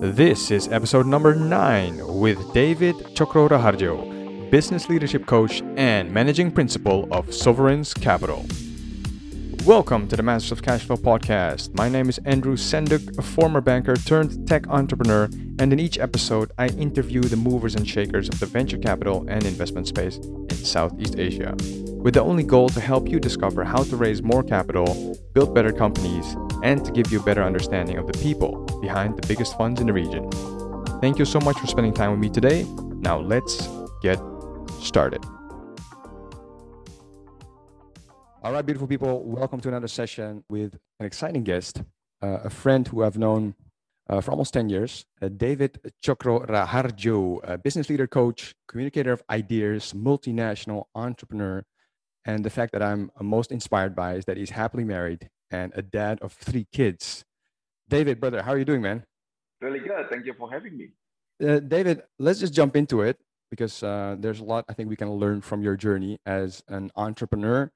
This is episode number 9 with David Tjokrorahardjo, business leadership coach and managing principal of Sovereign's Capital. Welcome to the Masters of Cashflow podcast. My name is Andrew Senduk, a former banker turned tech entrepreneur, and in each episode, I interview the movers and shakers of the venture capital and investment space in Southeast Asia, with the only goal to help you discover how to raise more capital, build better companies, and to give you a better understanding of the people behind the biggest funds in the region. Thank you so much for spending time with me today. Now, let's get started. All right, beautiful people, welcome to another session with an exciting guest, uh, a friend who I've known uh, for almost 10 years, uh, David Tjokrorahardjo, a business leader coach, communicator of ideas, multinational entrepreneur. And the fact that I'm most inspired by is that he's happily married and a dad of three kids. David, brother, how are you doing, man? Really good. Thank you for having me. Uh, David, let's just jump into it because uh, there's a lot I think we can learn from your journey as an entrepreneur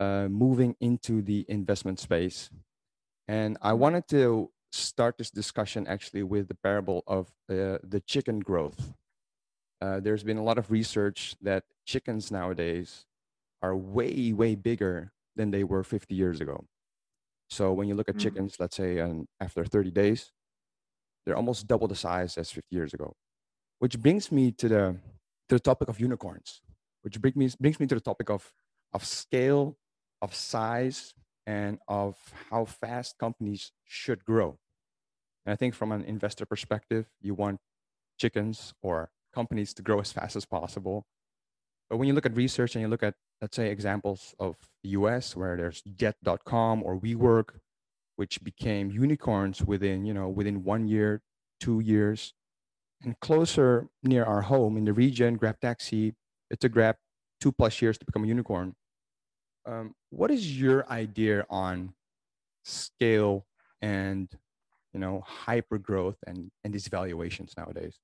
uh, moving into the investment space. And I wanted to start this discussion actually with the parable of uh, the chicken growth. Uh, there's been a lot of research that chickens nowadays are way, way bigger than they were 50 years ago. So when you look at mm. chickens, let's say and after 30 days, they're almost double the size as 50 years ago. Which brings me to the to the topic of unicorns, which brings me brings me to the topic of of scale of size and of how fast companies should grow. And I think from an investor perspective, you want chickens or companies to grow as fast as possible. But when you look at research and you look at, let's say, examples of the US where there's Jet.com or WeWork, which became unicorns within, you know, within one year, two years, and closer near our home in the region, Grab Taxi, it took Grab two plus years to become a unicorn. Um, what is your idea on scale and you know hyper growth and and these valuations nowadays?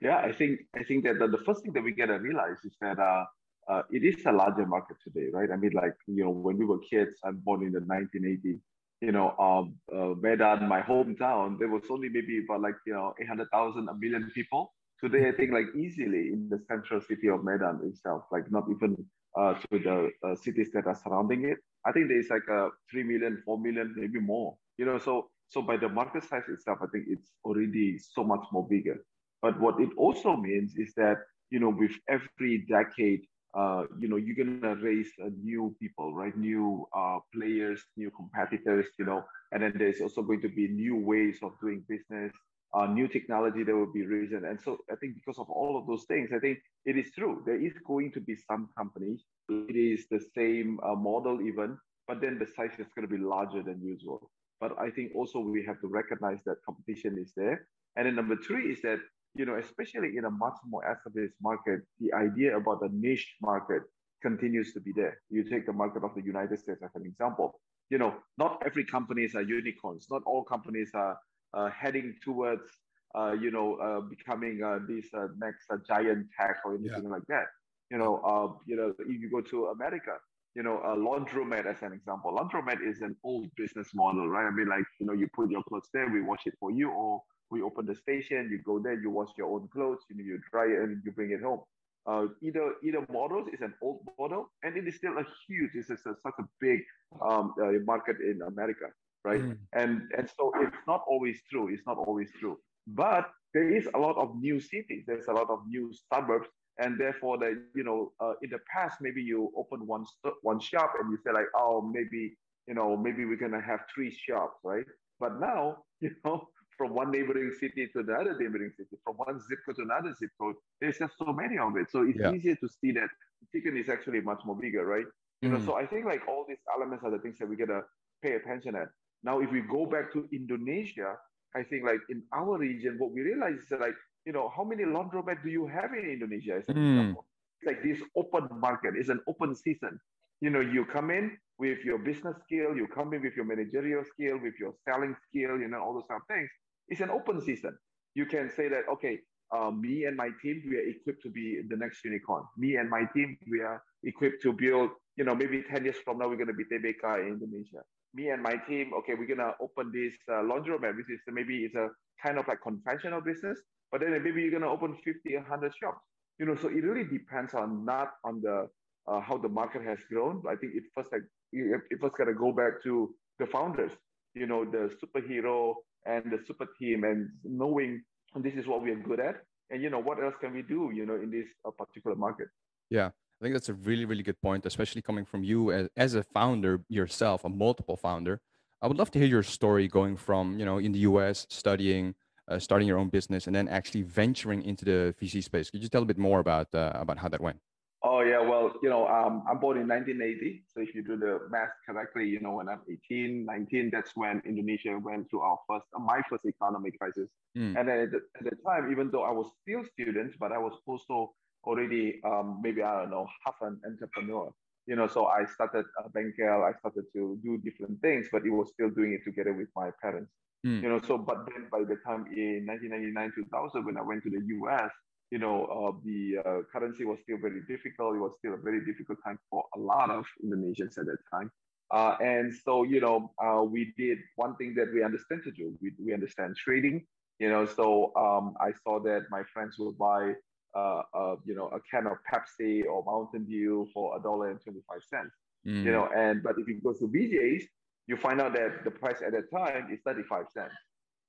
Yeah, I think I think that the, the first thing that we gotta realize is that uh, uh, it is a larger market today, right? I mean, like you know, when we were kids, I'm born in the 1980s. You know, um, uh, Medan, my hometown, there was only maybe about like you know 800,000, a million people. Today, I think like easily in the central city of Medan itself, like not even uh, to the uh, cities that are surrounding it. I think there's like a 3 million, 4 million, maybe more. You know, so so by the market size itself, I think it's already so much more bigger. But what it also means is that, you know, with every decade, uh, you know, you're gonna raise uh, new people, right? New uh, players, new competitors, you know, and then there's also going to be new ways of doing business, uh, new technology that will be risen. And so I think because of all of those things, I think it is true. There is going to be some companies, it is the same uh, model even, but then the size is going to be larger than usual. But I think also we have to recognize that competition is there. And then number three is that, you know, especially in a much more established market, the idea about the niche market continues to be there. You take the market of the United States as an example. You know, not every companies are unicorns. Not all companies are uh, heading towards uh, you know uh, becoming this next giant tech or anything yeah. like that. You know, you know, if you go to America, you know, a laundromat as an example. Laundromat is an old business model, right? I mean, like, you know, you put your clothes there, we wash it for you, or we open the station, you go there, you wash your own clothes, you know, you dry it and you bring it home. Uh, either either models is an old model, and it is still a huge, it's a, such a big um, uh, market in America right? Mm. And and so it's not always true. It's not always true. But there is a lot of new cities. There's a lot of new suburbs, and therefore, that you know, uh, in the past, maybe you open one one shop and you say like, oh, maybe you know, maybe we're gonna have three shops, right? But now, you know, from one neighboring city to another neighboring city, from one zip code to another zip code, there's just so many of it. So it's yeah. easier to see that chicken is actually much more bigger, right? You mm. know, so I think like all these elements are the things that we gotta pay attention at. Now, if we go back to Indonesia, I think like in our region, what we realize is that like, you know, how many laundromat do you have in Indonesia? As an mm. example? It's like this open market, it's an open season. You know, you come in with your business skill, you come in with your managerial skill, with your selling skill, you know, all those kind of things. It's an open season. You can say that, okay, uh, me and my team, we are equipped to be the next unicorn. Me and my team, we are equipped to build, you know, maybe 10 years from now, we're going to be TBK in Indonesia me and my team, okay, we're gonna open this uh, laundromat, which is maybe it's a kind of like conventional business, but then maybe you're gonna open 50, 100 shops. You know, so it really depends on not on the uh, how the market has grown. I think it first like it first gotta go back to the founders. You know, the superhero and the super team, and knowing this is what we are good at, and you know what else can we do? You know, in this uh, particular market. Yeah, I think that's a really, really good point, especially coming from you as, as a founder yourself, a multiple founder. I would love to hear your story going from, you know, in the US, studying, uh, starting your own business, and then actually venturing into the VC space. Could you tell a bit more about uh, about how that went? Oh yeah, well, you know, um, I'm born in 1980. So if you do the math correctly, you know, when I'm 18, 19, that's when Indonesia went through our first, uh, my first economic crisis. Mm. And then at the, at the, time, even though I was still student, but I was also already um, maybe I don't know half an entrepreneur. You know, so I started a Bengkel. I started to do different things, but it was still doing it together with my parents. Mm. You know, so but then by the time in 1999 2000 when I went to the US, you know, uh, the uh, currency was still very difficult. It was still a very difficult time for a lot of Indonesians at that time. Uh, and so, you know, uh, we did one thing that we understand to do. We, we understand trading, you know, so um, I saw that my friends would buy uh, uh, you know, a can of Pepsi or Mountain Dew for a dollar and 25 cents. Mm. You know, and but if you go to BJ's, you find out that the price at that time is 35 cents.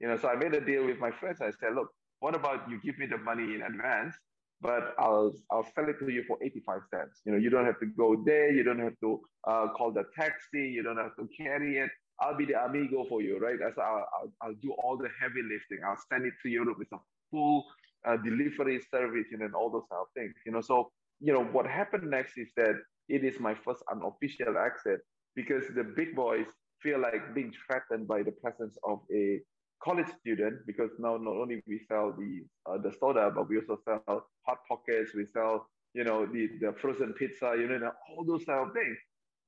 You know, so I made a deal with my friends. I said, look, what about you give me the money in advance, but I'll I'll sell it to you for 85 cents. You know, you don't have to go there, you don't have to uh, call the taxi, you don't have to carry it. I'll be the amigo for you, right? As I'll, I'll, I'll do all the heavy lifting. I'll send it to Europe with a full uh, delivery service, and then all those kind of things. You know, so you know what happened next is that it is my first unofficial exit because the big boys feel like being threatened by the presence of a college student because now not only we sell the uh, the soda, but we also sell hot pockets, we sell you know the the frozen pizza, you know all those kind of things.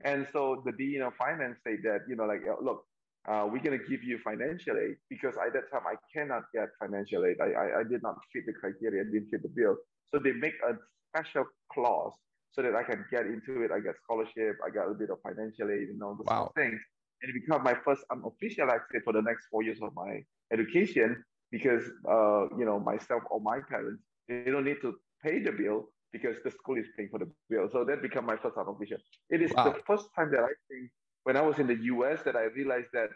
And so the dean of finance said that you know like look, uh, we're going to give you financial aid because at that time I cannot get financial aid. I, I, I did not fit the criteria, didn't fit the bill. So they make a special clause so that I can get into it. I get scholarship, I got a bit of financial aid and all those wow. things. And it became my first unofficial exit for the next four years of my education because, uh, you know, myself or my parents, they don't need to pay the bill because the school is paying for the bill. So that became my first unofficial. It is wow. the first time that I think when I was in the US that I realized that,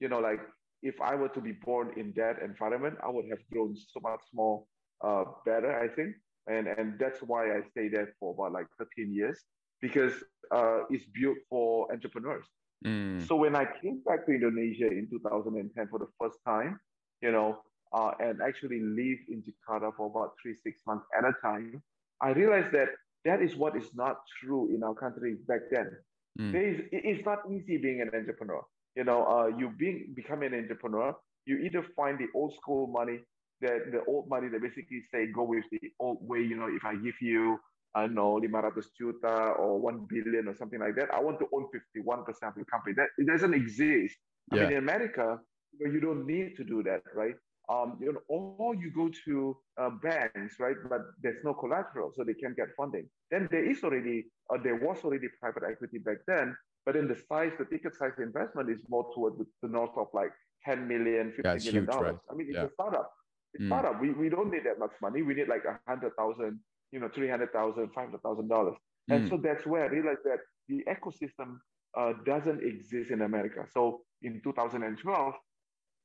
you know, like if I were to be born in that environment, I would have grown so much more uh, better, I think. And, and that's why I stayed there for about like 13 years because uh, it's built for entrepreneurs. Mm. So when I came back to Indonesia in 2010 for the first time, you know, uh, and actually lived in Jakarta for about three, six months at a time, I realized that that is what is not true in our country back then. Mm. There is, it's not easy being an entrepreneur. You know, uh, you being becoming an entrepreneur, you either find the old school money, that the old money that basically say go with the old way. You know, if I give you, I don't know, 500 juta or 1 billion or something like that, I want to own 51% of the company. That it doesn't exist. I yeah. mean, in America, you don't need to do that, right? um, you know, or you go to uh, banks, right? But there's no collateral, so they can't get funding. Then there is already, uh, there was already private equity back then, but then the size, the ticket size investment is more toward the, the north of like 10 million, 50 yeah, million dollars. Right? I mean, it's yeah. a startup. It's mm. startup. We, we don't need that much money. We need like a hundred thousand, you know, three hundred thousand, five hundred thousand dollars. And mm. so that's where I realized that the ecosystem uh, doesn't exist in America. So in 2012,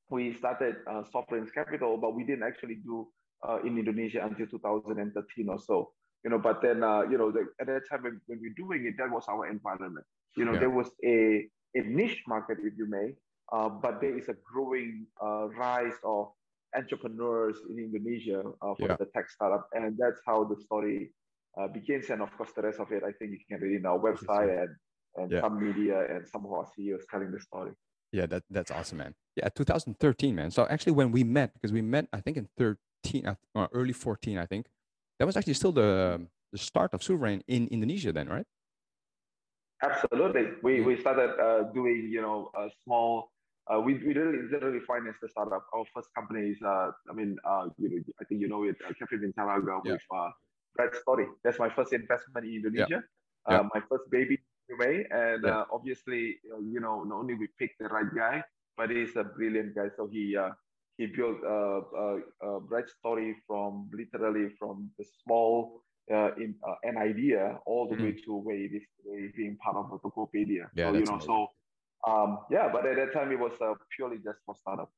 we started uh, Sovereign's Capital, but we didn't actually do uh, in Indonesia until 2013 or so. You know, but then uh, you know, the, at that time when, when, we we're doing it, that was our environment. You know, yeah. there was a, a niche market, if you may, uh, but there is a growing uh, rise of entrepreneurs in Indonesia uh, for yeah. the tech startup, and that's how the story begins. And of course, the rest of it, I think you can read in our website and and yeah. some media and some of our CEOs telling the story. Yeah, that that's awesome, man. Yeah, 2013, man. So actually, when we met, because we met, I think in 13 uh, or early 14, I think that was actually still the the start of Sovereign in Indonesia, then, right? Absolutely. We we started uh, doing you know a small. Uh, we we really literally financed the startup. Our first company is uh, I mean uh, you know, I think you know it, uh, Cafe Bintaraga yeah. with uh, Bridestory. That's my first investment in Indonesia. Yeah. Yeah. Uh, my first baby may. And yeah. uh, obviously, you know, not only we picked the right guy, but he's a brilliant guy. So he uh, he built a, a, a Bridestory from literally from the small uh, in uh, an idea all the mm-hmm. way to where it is today being part of the Tokopedia. Yeah, so you know, amazing. so um, yeah, but at that time it was uh, purely just for startup.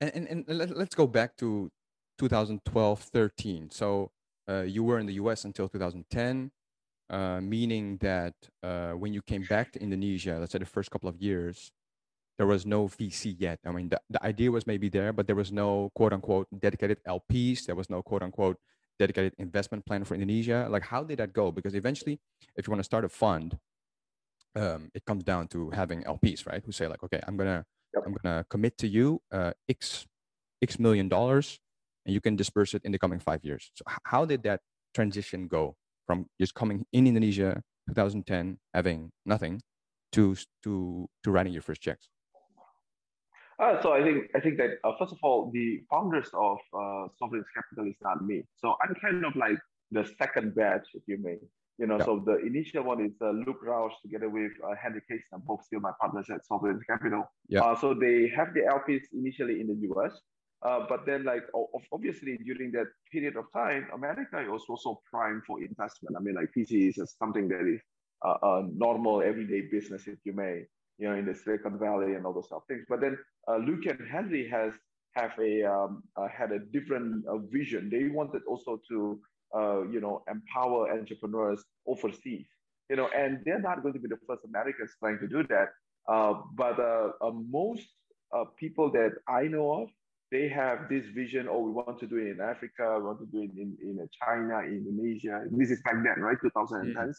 And, and, and let's go back to 2012, 13. So uh, you were in the US until 2010, uh, meaning that uh, when you came back to Indonesia, let's say the first couple of years, there was no VC yet. I mean, the, the idea was maybe there, but there was no quote unquote dedicated LPs. There was no quote unquote dedicated investment plan for Indonesia. Like, how did that go? Because eventually, if you want to start a fund, um, it comes down to having LPs, right? Who say like, okay, I'm gonna yep. I'm gonna commit to you uh, x x million dollars, and you can disperse it in the coming five years. So how did that transition go from just coming in Indonesia 2010 having nothing to to to writing your first checks? Uh, so I think I think that uh, first of all, the founders of uh, Sovereign's Capital is not me. So I'm kind of like the second batch, if you may. You know, so the initial one is uh, Luke Roush together with uh, Henry Casey, both still my partners at Sovereign Capital. Yeah. Uh, so they have the LPs initially in the US, uh, but then like obviously during that period of time, America was also prime for investment. I mean, like VC is something that is uh, a normal everyday business, if you may, you know, in the Silicon Valley and all those stuff things. But then uh, Luke and Henry has have a um, had a different vision. They wanted also to uh, you know, empower entrepreneurs overseas. You know, and they're not going to be the first Americans trying to do that. Uh, but uh, uh most uh, people that I know of, they have this vision. Oh, we want to do it in Africa. We want to do it in, in China, Indonesia. This is back then, right? 2010. Mm.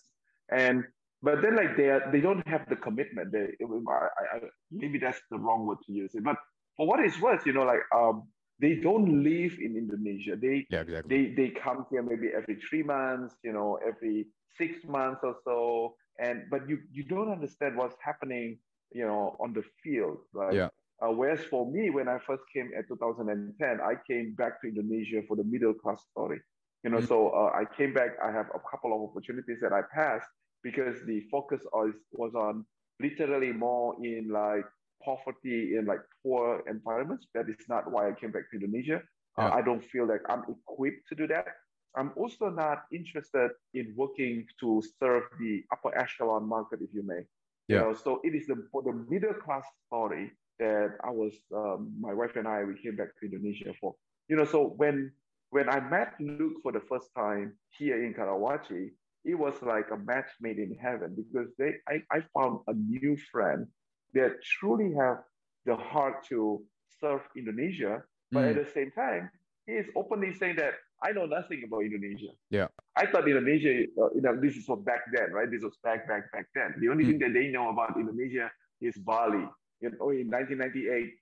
And but then like they are, they don't have the commitment. They I, I, maybe that's the wrong word to use it. But for what it's worth, you know, like um, they don't live in Indonesia. They yeah, exactly. they they come here maybe every three months, you know, every six months or so. And but you you don't understand what's happening, you know, on the field, right? Yeah. Uh, whereas for me, when I first came at 2010, I came back to Indonesia for the middle class story. You know, mm-hmm. so uh, I came back. I have a couple of opportunities that I passed because the focus was was on literally more in like poverty in like poor environments. That is not why I came back to Indonesia. Uh, yeah. Uh, I don't feel like I'm equipped to do that. I'm also not interested in working to serve the upper echelon market, if you may. Yeah. You know, so it is the, for the middle class story that I was, um, my wife and I, we came back to Indonesia for. You know, so when when I met Luke for the first time here in Karawaci, it was like a match made in heaven because they I, I found a new friend that truly have the heart to serve Indonesia, but mm. at the same time, he is openly saying that I know nothing about Indonesia. Yeah, I thought Indonesia, uh, you know, this is what back then, right? This was back, back, back then. The only mm. thing that they know about Indonesia is Bali. You know, in 1998,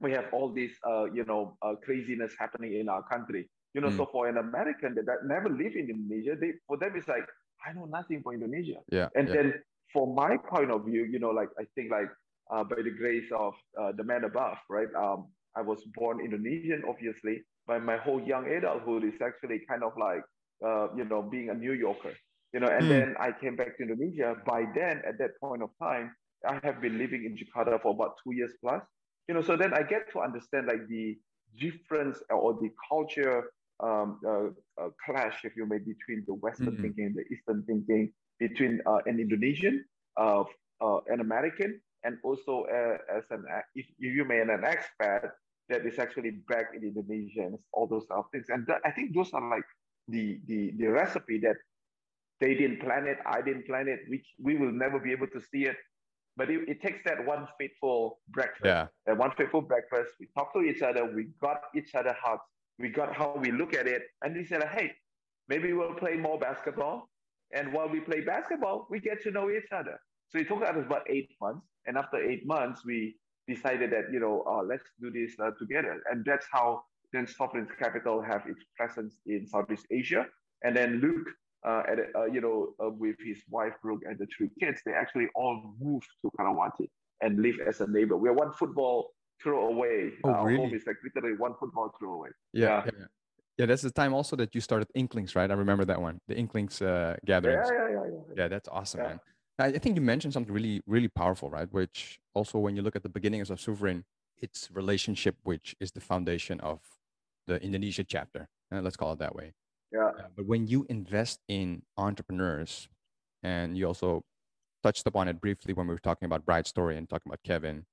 we have all this, uh, you know, uh, craziness happening in our country. You know, mm. so for an American that, that never lived in Indonesia, they for them it's like I know nothing about Indonesia. Yeah, and yeah. then from my point of view, you know, like I think like uh, by the grace of uh, the man above, right? Um, I was born Indonesian, obviously, but my whole young adulthood is actually kind of like, uh, you know, being a New Yorker, you know, and mm. then I came back to Indonesia. By then, at that point of time, I have been living in Jakarta for about two years plus, you know, so then I get to understand like the difference or the culture um, uh, uh, clash, if you may, between the Western mm-hmm. thinking and the Eastern thinking, between uh, an Indonesian, uh, uh, an American, and also uh, as an if you may an expat that is actually back in Indonesia and all those other things. And th- I think those are like the the the recipe that they didn't plan it, I didn't plan it. which we will never be able to see it. But it, it takes that one fateful breakfast. Yeah. That one fateful breakfast. We talk to each other. We got each other hearts. We got how we look at it. And we said, hey, maybe we'll play more basketball. And while we play basketball, we get to know each other. So it took us about eight months. And after eight months, we decided that, you know, uh, let's do this uh, together. And that's how then Sovereign Capital have its presence in Southeast Asia. And then Luke, uh, at, uh, you know, uh, with his wife Brooke and the three kids, they actually all moved to Karawaci and live as a neighbor. We're one football throw away. Oh, Our really? home is like literally one football throw away. Yeah. yeah. yeah. Yeah. that's the time also that you started Inklings, right? I remember that one, the Inklings uh, gatherings. Yeah, yeah, yeah, yeah. Yeah, that's awesome, man. I think you mentioned something really, really powerful, right? Which also, when you look at the beginnings of Sovereign, it's relationship, which is the foundation of the Indonesia chapter. Uh, let's call it that way. Yeah. Uh, but when you invest in entrepreneurs, and you also touched upon it briefly when we were talking about Bridestory and talking about Kevin,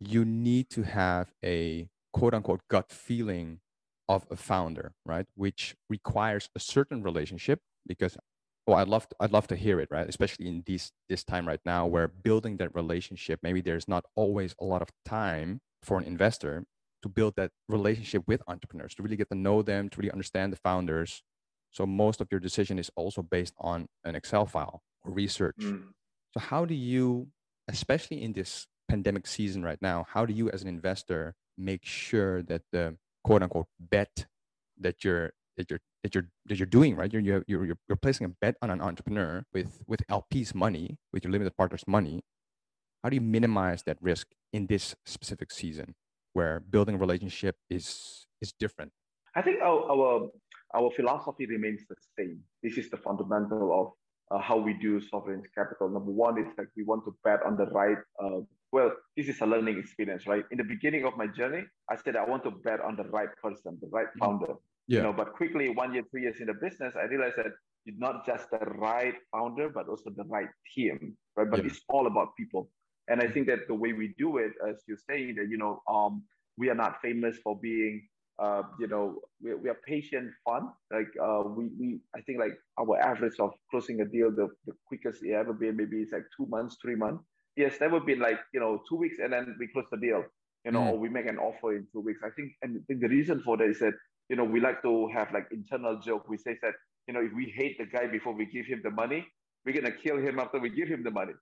you need to have a quote unquote gut feeling of a founder, right? Which requires a certain relationship because well, I'd love to, I'd love to hear it, right? Especially in this this time right now where building that relationship, maybe there's not always a lot of time for an investor to build that relationship with entrepreneurs, to really get to know them, to really understand the founders. So most of your decision is also based on an Excel file or research. Mm. So how do you, especially in this pandemic season right now, how do you as an investor make sure that the quote unquote bet that you're that you're that you're that you're doing right? You're you're you're, you're placing a bet on an entrepreneur with with lp's money with your limited partners money. How do you minimize that risk in this specific season where building a relationship is is different? I think our our, our philosophy remains the same. This is the fundamental of uh, how we do sovereign capital. Number one is like we want to bet on the right uh, well, this is a learning experience, right? In the beginning of my journey, I said I want to bet on the right person, the right mm-hmm. founder. Yeah. You know, but quickly, one year, two years in the business, I realized that it's not just the right founder, but also the right team, right? But yeah. it's all about people. And I think that the way we do it, as you're saying, that you know, um, we are not famous for being, uh, you know, we, we are patient, fun. Like uh, we, we, I think like our average of closing a deal, the, the quickest it ever been, maybe it's like two months, three months. Yes, that would be like you know two weeks, and then we close the deal. You know, mm. or we make an offer in two weeks. I think, and I think the reason for that is that you know, we like to have like internal joke. We say that, you know, if we hate the guy before we give him the money, we're gonna kill him after we give him the money.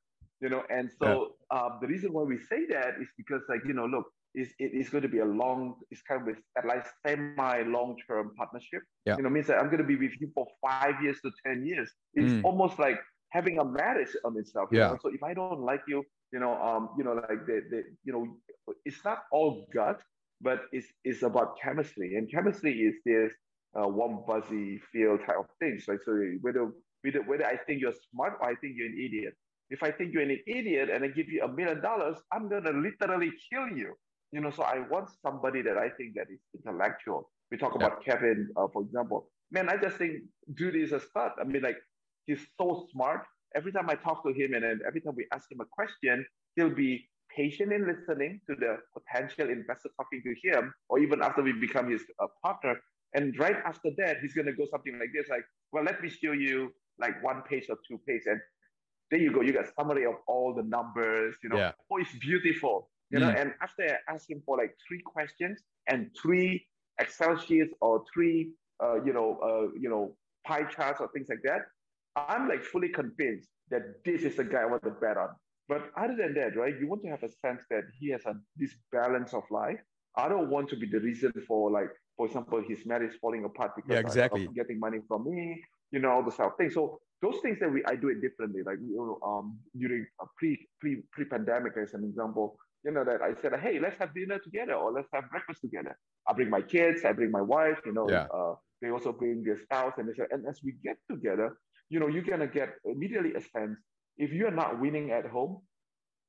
You know, and so yeah. um, the reason why we say that is because like, you know, look, it's, it is going to be a long, it's kind of at least semi long term partnership. Yeah. You know, means that I'm going to be with you for five years to 10 years. It's mm. almost like having a marriage on itself. Yeah. Know? So if I don't like you, you know, um, you know, like the, the, you know, it's not all gut, but it's, it's about chemistry. And chemistry is this uh, warm, fuzzy feel type of things. Like, so whether, whether, whether I think you're smart or I think you're an idiot. If I think you're an idiot and I give you a million dollars, I'm going to literally kill you. You know, so I want somebody that I think that is intellectual. We talk yeah. about Kevin, uh, for example. Man, I just think dude is a stud. I mean, like, he's so smart. Every time I talk to him and every time we ask him a question, he'll be patient in listening to the potential investor talking to him, or even after we become his uh, partner. And right after that, he's going to go something like this, like, well, let me show you like one page or two page. And there you go. You got summary of all the numbers, you know, yeah. oh, it's beautiful, you mm. know. And after I ask him for like three questions and three Excel sheets or three, uh, you know, uh, you know, pie charts or things like that, I'm like fully convinced that this is the guy I want to bet on. But other than that, right, you want to have a sense that he has a, this balance of life. I don't want to be the reason for like, for example, his marriage falling apart because yeah, exactly. of getting money from me, you know, all the stuff things. So those things that we I do it differently. Like you know, um, during a pre pre pre pandemic, as an example, you know that I said, hey, let's have dinner together or let's have breakfast together. I bring my kids, I bring my wife. You know, yeah. uh, they also bring their spouse, and they and as we get together, you know, you're gonna get immediately a sense if you're not winning at home,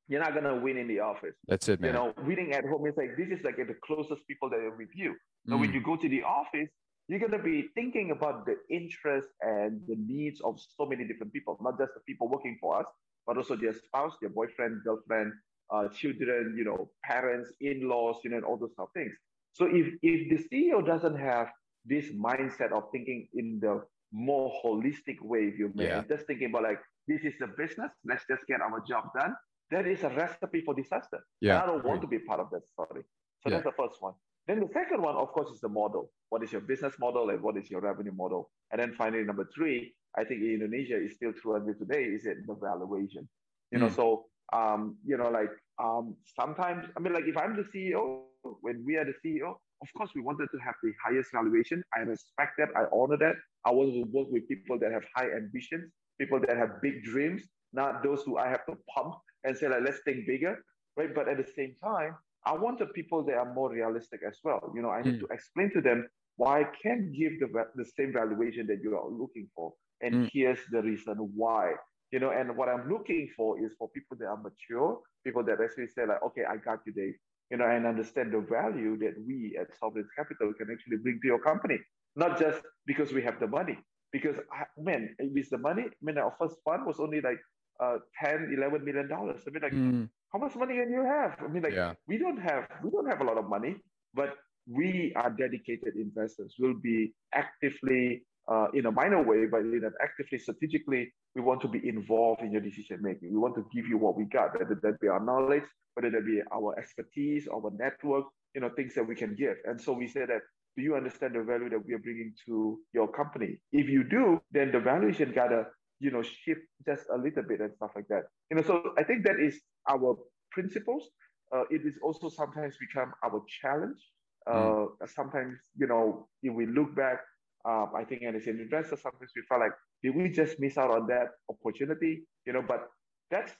you're not gonna win in the office. That's it, man. You know, winning at home is like this is like the closest people that are with you. Mm. when you go to the office, you're gonna be thinking about the interests and the needs of so many different people, not just the people working for us, but also their spouse, their boyfriend, girlfriend, uh, children, you know, parents, in-laws, you know, and all those stuff things. So if if the CEO doesn't have this mindset of thinking in the more holistic way, if you may, yeah. just thinking about like this is a business. Let's just get our job done. That is a recipe for disaster. Yeah. And I don't want to be part of that story. So yeah. that's the first one. Then the second one, of course, is the model. What is your business model and what is your revenue model? And then finally, number three, I think in Indonesia is still true until today, is it the valuation? You mm. know, so um, you know, like um, sometimes, I mean, like if I'm the CEO, when we are the CEO, of course, we wanted to have the highest valuation. I respect that. I honor that. I want to work with people that have high ambitions people that have big dreams, not those who I have to pump and say, like, let's think bigger, right? But at the same time, I want the people that are more realistic as well. You know, I need mm. to explain to them why I can't give the, the same valuation that you are looking for. And mm. here's the reason why. You know, and what I'm looking for is for people that are mature, people that actually say like, okay, I got you, Dave. You know, and understand the value that we at Sovereign Capital can actually bring to your company, not just because we have the money. Because I, man, with the money, I mean, our first fund was only like uh, 10, 11 million dollars. I mean, like, mm. how much money can you have? I mean, like, yeah. we don't have we don't have a lot of money, but we are dedicated investors. We'll be actively, uh, in a minor way, but in an actively, strategically, we want to be involved in your decision making. We want to give you what we got, whether that be our knowledge, whether that be our expertise, our network, you know, things that we can give. And so we say that do you understand the value that we are bringing to your company? If you do, then the valuation gotta, you know, shift just a little bit and stuff like that. You know, so I think that is our principles. Uh, it is also sometimes become our challenge Mm. Uh, sometimes, you know, if we look back, um, I think and as an investor, sometimes we felt like, did we just miss out on that opportunity? You know, but that's,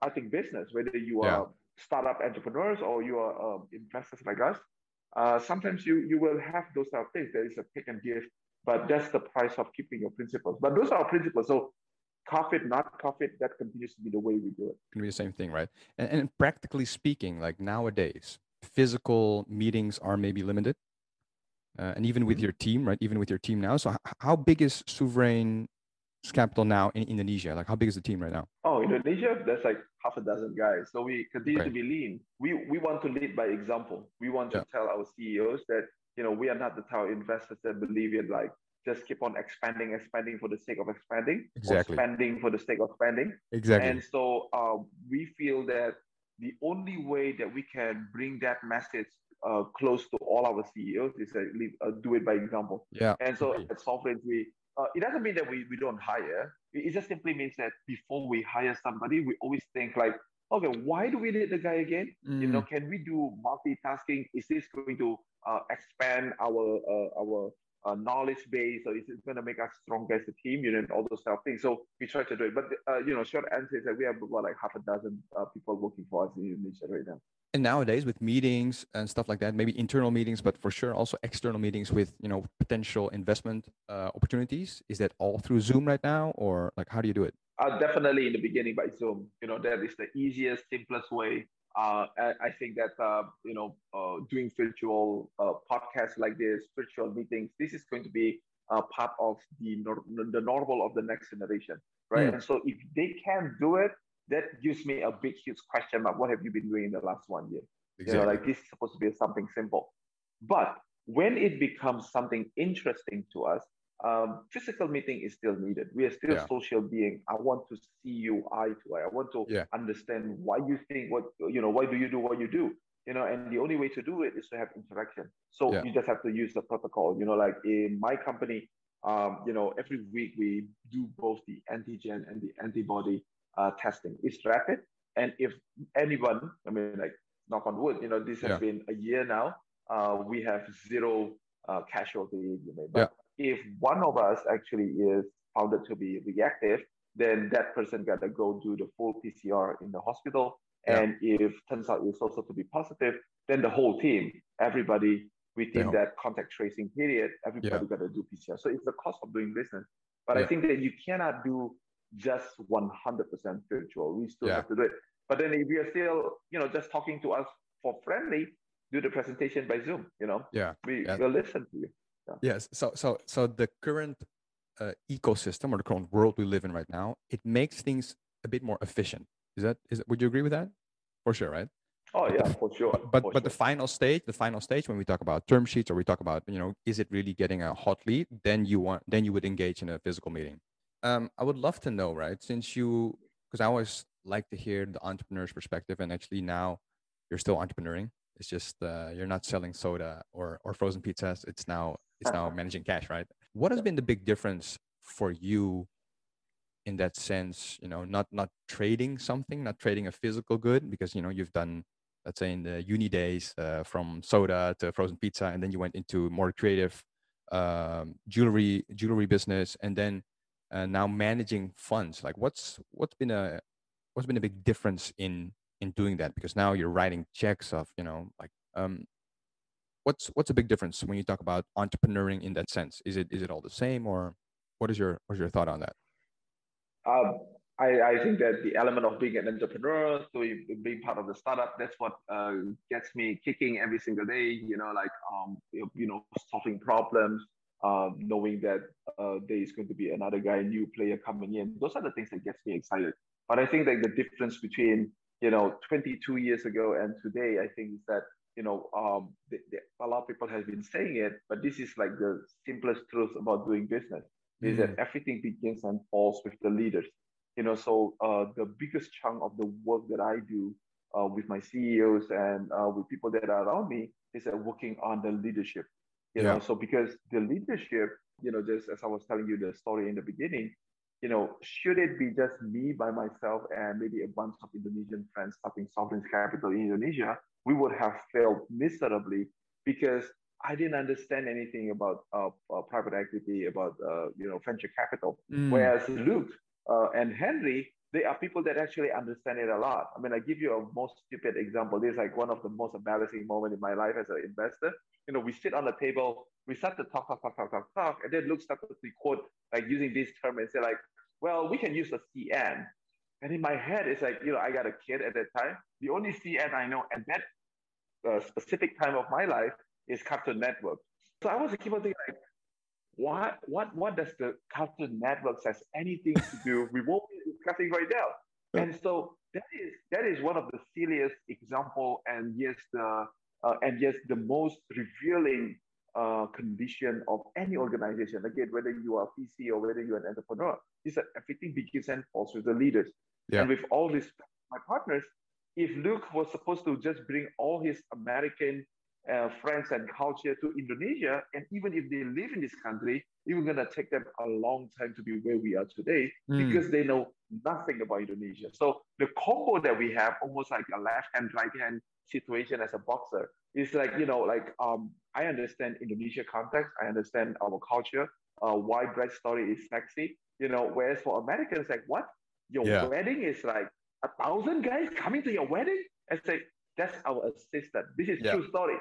I think, business, whether you yeah. are startup entrepreneurs or you are um, investors like us. Uh, sometimes you you will have those type of things. There is a pick and give, but that's the price of keeping your principles. But those are our principles. So profit, not profit, that continues to be the way we do it. Can be the same thing, right? And, and practically speaking, like nowadays, physical meetings are maybe limited uh, and even with mm-hmm. your team right even with your team now so how big is sovereign capital now in indonesia like how big is the team right now indonesia there's like half a dozen guys. So we continue okay. to be lean. We we want to lead by example. We want to tell our ceos that you know we are not the type of investors that believe in like just keep on expanding expanding for the sake of expanding exactly. spending for the sake of spending. Exactly. And so uh, we feel that the only way that we can bring that message uh, close to all our CEOs is to uh, do it by example. Yeah. And so at Sovereign, we uh, it doesn't mean that we, we don't hire. It just simply means that before we hire somebody, we always think like, okay, why do we need the guy again? Mm. You know, can we do multitasking? Is this going to uh, expand our uh, our uh, knowledge base or is it going to make us stronger as a team you know and all those type of things. So we try to do it. But uh, you know short answer is that we have about like half a dozen uh, people working for us in indonesia right now. And nowadays with meetings and stuff like that maybe internal meetings but for sure also external meetings with you know potential investment uh, opportunities. Is that all through zoom right now or like how do you do it? Uh, definitely in the beginning by zoom. You know that is the easiest simplest way uh, I think that uh, you know uh, doing virtual uh, podcasts like this, virtual meetings, this is going to be part of the nor- the normal of the next generation, right? Mm. And so if they can do it, that gives me a big huge question mark. What have you been doing in the last one year? Exactly. You know, like this is supposed to be something simple, but when it becomes something interesting to us, um, physical meeting is still needed. We are still yeah. social being. I want to see you eye to eye. I want to yeah. understand why you think what you know. Why do you do what you do? You know, and the only way to do it is to have interaction. So yeah. you just have to use the protocol. You know, like in my company, um, you know, every week we do both the antigen and the antibody uh, testing. It's rapid, and if anyone, I mean, like knock on wood, you know, this has been a year now. Uh, we have zero uh, casualty. You know, but if one of us actually is found to be reactive, then that person got to go do the full PCR in the hospital. Yeah. And if turns out it's also to be positive, then the whole team, everybody within yeah. that contact tracing period, everybody yeah. got to do PCR. So it's the cost of doing business. But I think that you cannot do just 100% virtual. We still have to do it. But then if you're still, you know, just talking to us for friendly, do the presentation by Zoom, you know, yeah, we will listen to you. Yes. So so so the current uh, ecosystem or the current world we live in right now, it makes things a bit more efficient. Is that is that, would you agree with that? For sure, right? Oh but yeah, the, for sure. But but, for but sure. the final stage, the final stage when we talk about term sheets or we talk about you know is it really getting a hot lead? Then you want then you would engage in a physical meeting. Um, I would love to know, right? Since you because I always like to hear the entrepreneur's perspective, and actually now you're still entrepreneuring. It's just uh, you're not selling soda or or frozen pizzas. It's now it's now managing cash, right? What has been the big difference for you in that sense? You know, not not trading something, not trading a physical good, because you know you've done, let's say, in the uni days, uh, from soda to frozen pizza, and then you went into more creative um, jewelry jewelry business, and then uh, now managing funds. Like, what's what's been a what's been a big difference in in doing that because now you're writing checks of you know like um what's what's a big difference when you talk about entrepreneuring in that sense is it is it all the same or what is your what's your thought on that um, I, I think that the element of being an entrepreneur, so being part of the startup, that's what uh, gets me kicking every single day. You know, like um, you know, solving problems, uh, knowing that uh, there is going to be another guy, new player coming in. Those are the things that gets me excited. But I think that the difference between you know 22 years ago and today, I think is that you know um, the, the, a lot of people have been saying it, but this is like the simplest truth about doing business: mm-hmm. is that mm. everything begins and falls with the leaders you know, so uh, the biggest chunk of the work that I do uh, with my CEOs and uh, with people that are around me is that working on the leadership. You yeah. know, so because the leadership, you know, just as I was telling you the story in the beginning, you know, should it be just me by myself and maybe a bunch of Indonesian friends starting Sovereign Capital in Indonesia, we would have failed miserably because I didn't understand anything about uh, uh, private equity, about uh, you know venture capital. Mm. Whereas Luke, uh, and Henry, they are people that actually understand it a lot. I mean, I give you a most stupid example. This is like one of the most embarrassing moments in my life as an investor. You know, we sit on the table, we start to talk, talk, talk, talk, talk, talk, and then Luke started to quote like using this term and say like, well, we can use a CN. And in my head, it's like, you know, I got a kid at that time. The only CN I know at that uh, specific time of my life is Cartoon Network. So I was keep on thinking like, what what what does the Cartoon Network has anything to do with what we're discussing right now? And so that is that is one of the silliest example, and yes, the uh, and yes, the most revealing uh, condition of any organization. Again, whether you are VC or whether you're an entrepreneur, is that everything begins and falls with the leaders. Yeah. And with all these my partners, if Luke was supposed to just bring all his American uh, friends and culture to Indonesia. And even if they live in this country, it's going to take them a long time to be where we are today mm. because they know nothing about Indonesia. So the combo that we have, almost like a left hand, right hand situation as a boxer, is like, you know, like um, I understand Indonesia context, I understand our culture, uh, why Bridestory is sexy, you know, whereas for Americans, like, what? Your yeah. wedding is like a thousand guys coming to your wedding? And say, that's our assistant. This is yeah. true story.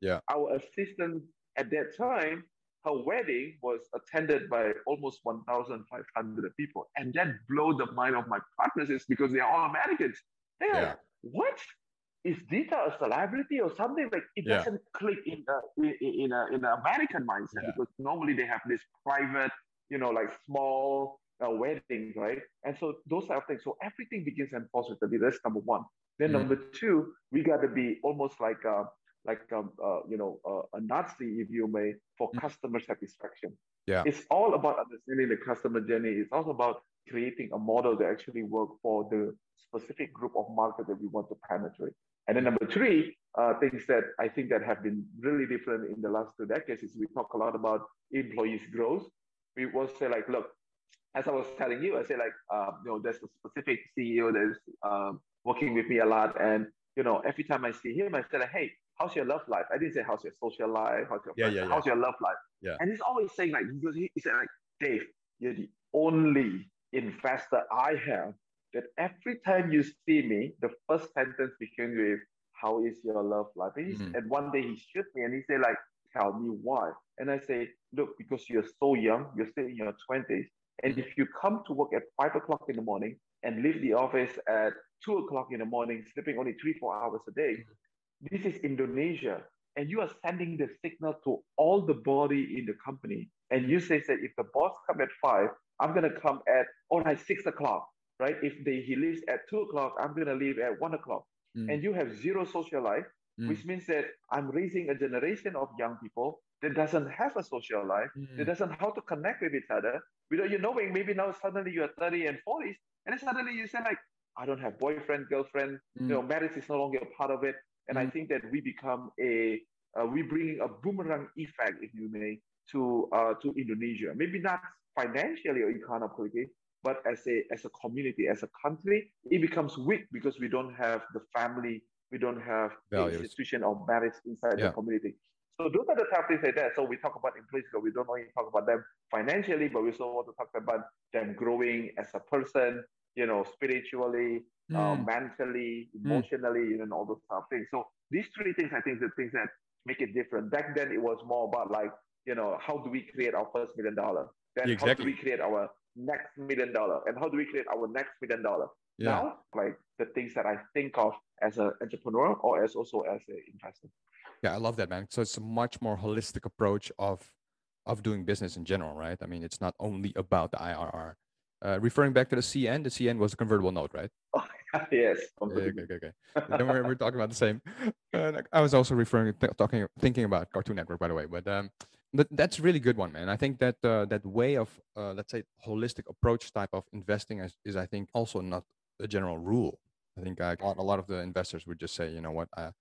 Yeah. Our assistant at that time, her wedding was attended by almost 1,500 people. And that blew the mind of my partners because they are all Americans. They're yeah. like, what? Is Dita a celebrity or something? Like it yeah. doesn't click in a, in, in a in an American mindset because normally they have this private, you know, like small uh, weddings, right? And so those are things. So everything begins and falls with the leader. That's number one. Then mm number two, we got to be almost like a, like a, um, uh, you know a, a, Nazi, if you may, for mm customer satisfaction. Yeah, it's all about understanding the customer journey. It's also about creating a model that actually work for the specific group of market that we want to penetrate. And then number three, uh, things that I think that have been really different in the last two decades is we talk a lot about employees growth. We will say like, look, as I was telling you, I say like, uh, you know, there's a specific CEO that's uh, working with me a lot. And, you know, every time I see him, I say like, hey, how's your love life? I didn't say how's your social life, how's your, yeah, yeah, yeah. how's your love life? Yeah. And he's always saying like, because he, he said like, Dave, you're the only investor I have that every time you see me, the first sentence begins with, how is your love life? And, mm-hmm. and one day he shoot me and he said like, tell me why. And I say, look, because you're so young, you're still in your 20s. And if you come to work at five o'clock in the morning and leave the office at two o'clock in the morning, sleeping only three, four hours a day, this is Indonesia. And you are sending the signal to all the body in the company. And you say that if the boss come at five, I'm gonna come at all right, six o'clock, right? If they, he leaves at two o'clock, I'm gonna leave at one o'clock. Mm. And you have zero social life, mm. which means that I'm raising a generation of young people that doesn't have a social life, mm. that doesn't know how to connect with each other, without you knowing maybe now suddenly you're 30 and 40s, and then suddenly you say like, I don't have boyfriend, girlfriend, mm. you know, marriage is no longer a part of it. And mm. I think that we become a, uh, we bring a boomerang effect, if you may, to uh, to Indonesia. Maybe not financially or economically, but as a as a community, as a country, it becomes weak because we don't have the family, we don't have Values. the institution of marriage inside yeah. the community. So those are the tough things like that. So we talk about but we don't only talk about them financially, but we also want to talk about them growing as a person, you know, spiritually, mm. uh, hmm. mentally, hmm. emotionally, mm. and all those type of things. So these three things, I think, the things that make it different. Back then, it was more about like, you know, how do we create our first million dollar? Then exactly. how do we create our next million dollar and how do we create our next million dollar. Yeah. Now, like the things that I think of as an entrepreneur or as also as an investor. Yeah, I love that, man. So it's a much more holistic approach of of doing business in general, right? I mean, it's not only about the IRR. Uh, referring back to the CN, the CN was a convertible note, right? Oh, yes. Okay, okay, okay. then we're, we're talking about the same. Uh, I was also referring, th- talking, thinking about Cartoon Network, by the way. But um, but that's really good one, man. I think that uh, that way of uh, let's say holistic approach type of investing is, is I think also not a general rule. I think uh, a lot of the investors would just say, you know what, uh,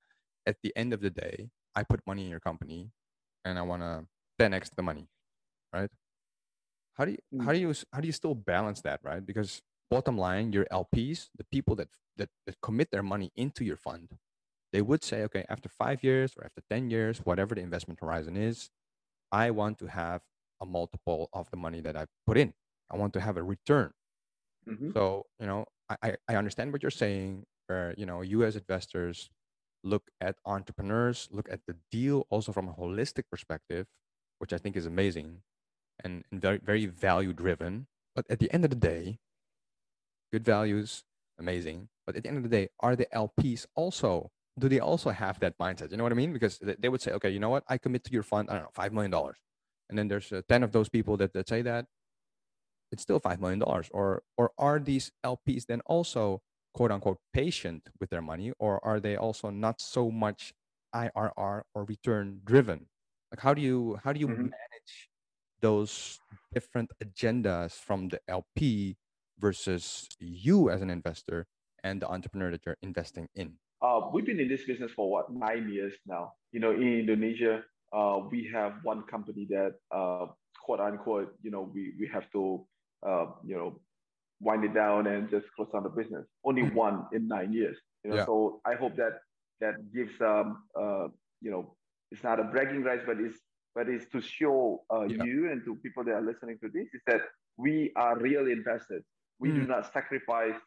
at the end of the day, I put money in your company, and I want to 10x the money, right? How do you mm. how do you how do you still balance that, right? Because bottom line, your LPs, the people that that, that commit their money into your fund, they would say, okay, after five years or after 10 years, whatever the investment horizon is, I want to have a multiple of the money that I put in. I want to have a return. Mm-hmm. So, you know, I, I understand what you're saying, where, you know, you as investors look at entrepreneurs, look at the deal also from a holistic perspective, which I think is amazing and, and very, very value driven. But at the end of the day, good values, amazing. But at the end of the day, are the LPs also, do they also have that mindset? You know what I mean? Because they would say, okay, you know what? I commit to your fund, I don't know, $5 million. And then there's uh, 10 of those people that, that say that it's still $5 million. Or, or are these LPs then also quote unquote patient with their money? Or are they also not so much IRR or return driven? Like how do you, how do you mm-hmm. manage those different agendas from the LP versus you as an investor and the entrepreneur that you're investing in? Uh, we've been in this business for what nine years now. You know, in Indonesia, uh, we have one company that uh, quote unquote, you know, we we have to, uh, you know, wind it down and just close down the business. Only mm-hmm. one in nine years. You know, yeah. so I hope that that gives um uh you know it's not a bragging rights, but it's but it's to show uh, yeah. you and to people that are listening to this is that we are real investors. We mm. do not sacrifice,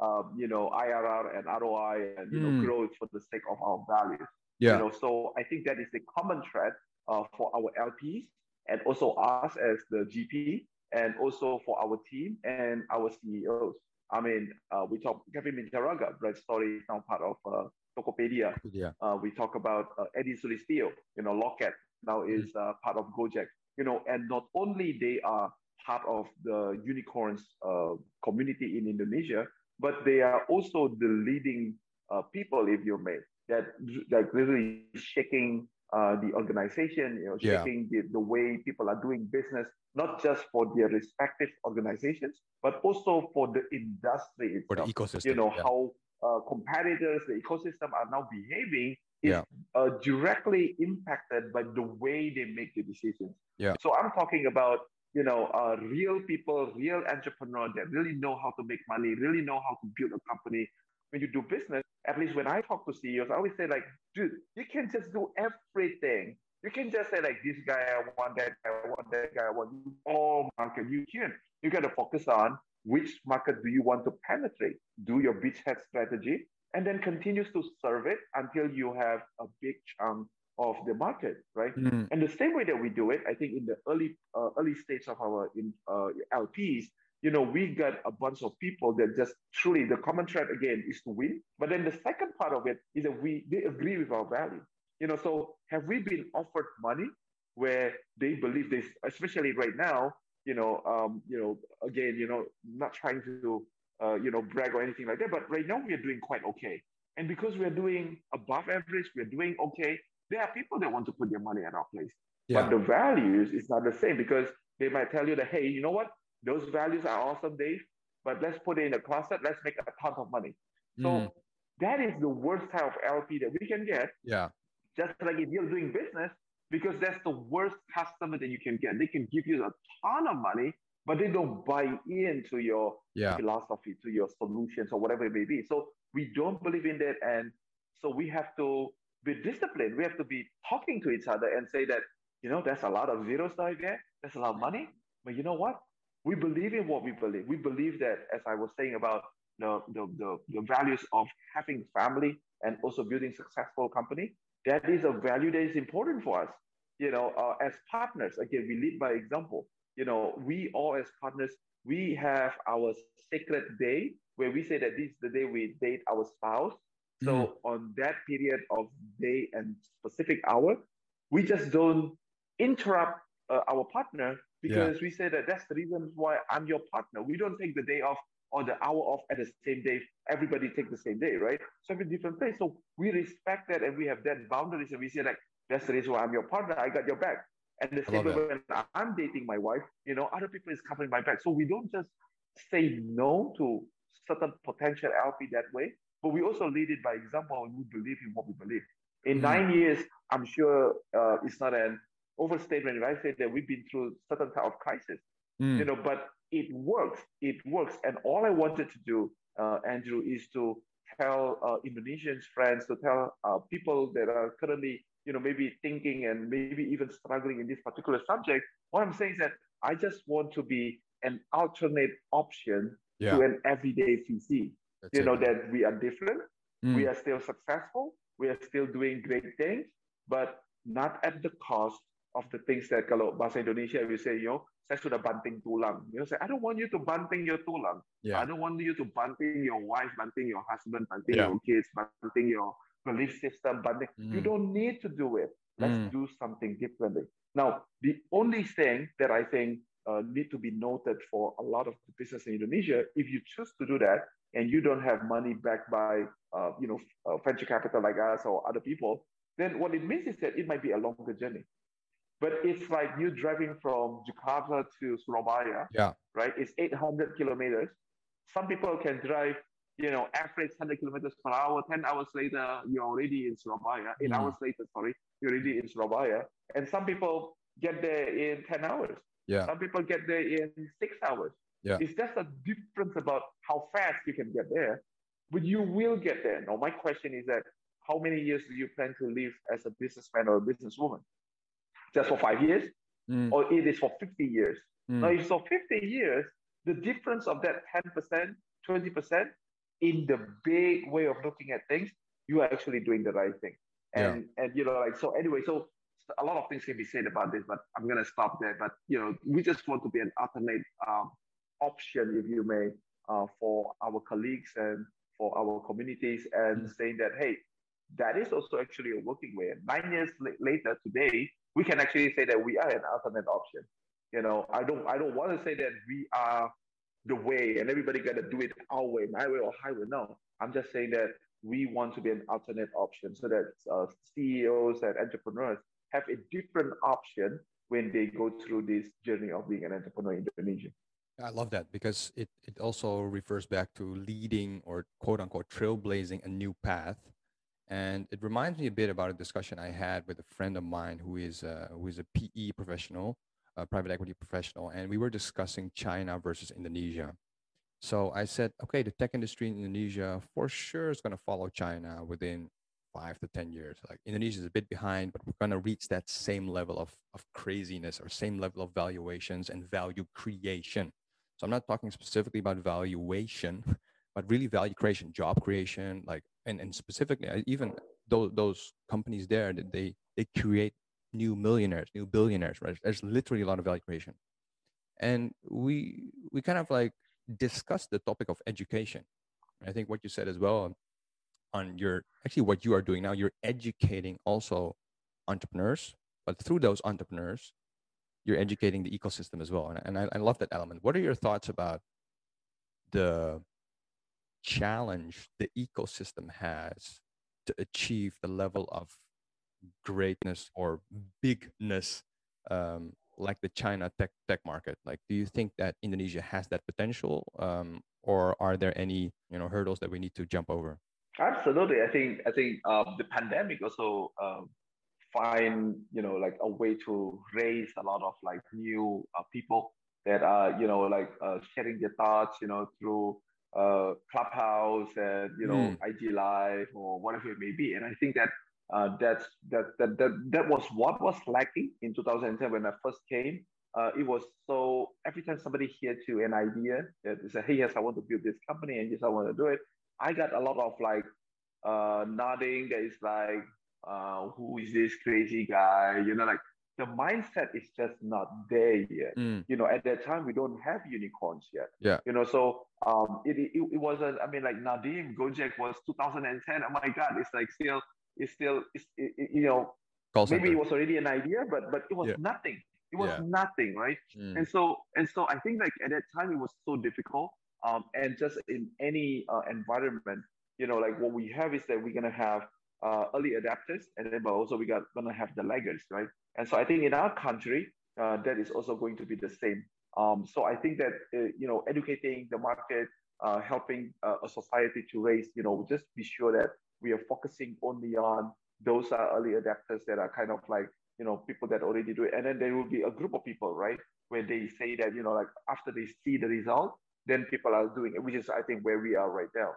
um, you know, IRR and ROI and you mm. know growth for the sake of our values. Yeah. You know, so I think that is a common thread uh, for our LPs and also us as the GP and also for our team and our CEOs. I mean, uh, we talk Kevin Mintaraga, Bread Story is now part of uh, Tokopedia. Yeah. Uh, we talk about uh, Edy Sulistyo, you know, Loket, now mm. is uh, part of Gojek. You know, and not only they are part of the unicorns uh, community in Indonesia, but they are also the leading uh, people, if you may, that like really shaking uh, the organization, you know, shaking yeah. the, the way people are doing business, not just for their respective organizations, but also for the industry itself. For the ecosystem. You know, yeah. how uh, competitors, the ecosystem are now behaving is yeah. uh, directly impacted by the way they make the decisions. Yeah. So I'm talking about you know uh, real people, real entrepreneurs that really know how to make money, really know how to build a company. When you do business, at least when I talk to CEOs, I always say like, dude, you can just do everything. You can just say like, this guy I want, that guy I want, that guy I want. All market you can. You got to focus on which market do you want to penetrate. Do your beachhead strategy and then continues to serve it until you have a big chunk of the market, right? Mm. And the same way that we do it, I think in the early uh, early stage of our in, uh, LPs, you know, we got a bunch of people that just truly the common thread again is to win. But then the second part of it is that we they agree with our value. You know, so have we been offered money where they believe this, especially right now, you know, um, you know, again, you know, not trying to uh, you know, brag or anything like that. But right now we are doing quite okay. And because we are doing above average, we are doing okay. There are people that want to put their money at our place. Yeah. But the values is not the same because they might tell you that, hey, you know what? Those values are awesome, Dave, but let's put it in a closet. Let's make a ton of money. So mm. that is the worst type of LP that we can get. Yeah. Just like if you're doing business, because that's the worst customer that you can get. They can give you a ton of money, but they don't buy into your yeah. philosophy, to your solutions or whatever it may be. So we don't believe in that. And so we have to be disciplined. We have to be talking to each other and say that, you know, there's a lot of zeros out there, there's a lot of money. But you know what? We believe in what we believe. We believe that, as I was saying about the, the, the, the values of having family and also building successful company, that is a value that is important for us. You know, uh, as partners, again, we lead by example you know, we all as partners we have our sacred day where we say that this is the day we date our spouse. So mm. on that period of day and specific hour, we just don't interrupt uh, our partner because yeah. we say that that's the reason why I'm your partner. We don't take the day off or the hour off at the same day. Everybody take the same day, right? So every different place. So we respect that and we have that boundaries and we say like, that's the reason why I'm your partner. I got your back. And the same way when I'm dating my wife, you know, other people is covering my back. So we don't just say no to certain potential LP that way, but we also lead it by example and we believe in what we believe. In mm. nine years, I'm sure uh, it's not an overstatement if I say that we've been through certain type of crisis, mm. you know, but it works. It works. And all I wanted to do, uh, Andrew, is to tell uh, Indonesians friends, to tell uh, people that are currently, you know, maybe thinking and maybe even struggling in this particular subject. What I'm saying is that I just want to be an alternate option yeah. to an everyday VC. That's you it. know that we are different. Mm. We are still successful. We are still doing great things, but not at the cost of the things that kalau bahasa Indonesia we say, you know, saya sudah banting tulang. You know, say, I don't want you to banting your tulang. Yeah. I don't want you to banting your wife, banting your husband, banting yeah. your kids, banting your belief system, but Mm. You don't need to do it. Let's mm. do something differently. Now, the only thing that I think uh, need to be noted for a lot of the business in Indonesia, if you choose to do that and you don't have money backed by, uh, you know, uh, venture capital like us or other people, then what it means is that it might be a longer journey. But it's like you driving from Jakarta to Surabaya. Yeah. Right. It's 800 kilometers. Some people can drive, you know, average 100 kilometers per hour. 10 hours later, you're already in Surabaya. Eight mm. hours later, sorry, you're already in Surabaya. And some people get there in 10 hours. Yeah. Some people get there in six hours. Yeah. It's just a difference about how fast you can get there, but you will get there. Now, my question is that how many years do you plan to live as a businessman or a businesswoman? just for five years, mm. or it is for 50 years. Mm. Now, if so 50 years, the difference of that 10%, 20% in the big way of looking at things, you are actually doing the right thing. And, yeah. and you know, like, so anyway, so a lot of things can be said about this, but I'm going to stop there. But, you know, we just want to be an alternate um, option, if you may, uh, for our colleagues and for our communities and mm. saying that, hey, that is also actually a working way. And nine years later, today, we can actually say that we are an alternate option. You know, I don't I don't want to say that we are the way and everybody got to do it our way, my way or highway. No, I'm just saying that we want to be an alternate option so that uh, CEOs and entrepreneurs have a different option when they go through this journey of being an entrepreneur in Indonesia. I love that because it, it also refers back to leading or quote unquote trailblazing a new path and it reminds me a bit about a discussion I had with a friend of mine who is a, who is a PE professional, a private equity professional, and we were discussing China versus Indonesia. So I said, okay, the tech industry in Indonesia for sure is going to follow China within five to 10 years. Like Indonesia is a bit behind, but we're going to reach that same level of, of craziness or same level of valuations and value creation. So I'm not talking specifically about valuation, but really value creation, job creation, like and, and specifically even those, those companies there that they they create new millionaires new billionaires right? There's literally a lot of value creation and we we kind of like discussed the topic of education. I think what you said as well on your actually what you are doing now you're educating also entrepreneurs but through those entrepreneurs you're educating the ecosystem as well. And, and I, I love that element. What are your thoughts about the challenge the ecosystem has to achieve the level of greatness or bigness um, like the China tech tech market? Like, do you think that Indonesia has that potential, um, or are there any you know hurdles that we need to jump over? Absolutely, I think I think uh, the pandemic also uh, find you know like a way to raise a lot of like new uh, people that are you know like uh, sharing their thoughts you know through uh, Clubhouse and you know mm. IG Live or whatever it may be. And I think that uh, that's that, that that that was what was lacking in 2010 when I first came. Uh, it was so every time somebody hear to an idea that they say, "Hey, yes, I want to build this company, and yes, I want to do it." I got a lot of like uh, nodding. That is like, uh, "Who is this crazy guy?" You know, like the mindset is just not there yet. Mm. You know, at that time we don't have unicorns yet. Yeah. You know, so um, it it, it wasn't. I mean, like Nadiem Gojek was 2010. Oh my God, it's like still, it's still, it, you know, maybe it was already an idea, but but it was yeah. nothing. It was yeah. nothing, right? Mm. And so and so I think like at that time it was so difficult. Um, and just in any uh, environment, you know, like what we have is that we're gonna have uh, early adapters, and then but also we got gonna have the laggards, right? And so I think in our country, uh, that is also going to be the same. Um, so I think that uh, you know, educating the market, uh, helping uh, a society to raise, you know, just be sure that we are focusing only on those are early adapters that are kind of like you know people that already do it, and then there will be a group of people, right, where they say that you know, like after they see the result, then people are doing it, which is I think where we are right now.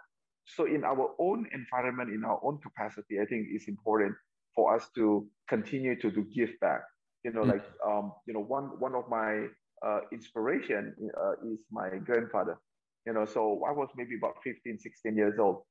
So in our own environment, in our own capacity, I think it's important for us to continue to do give back. You know, mm-hmm. like um, you know, one one of my uh, inspiration uh, is my grandfather. You know, so I was maybe about 15, 16 years old,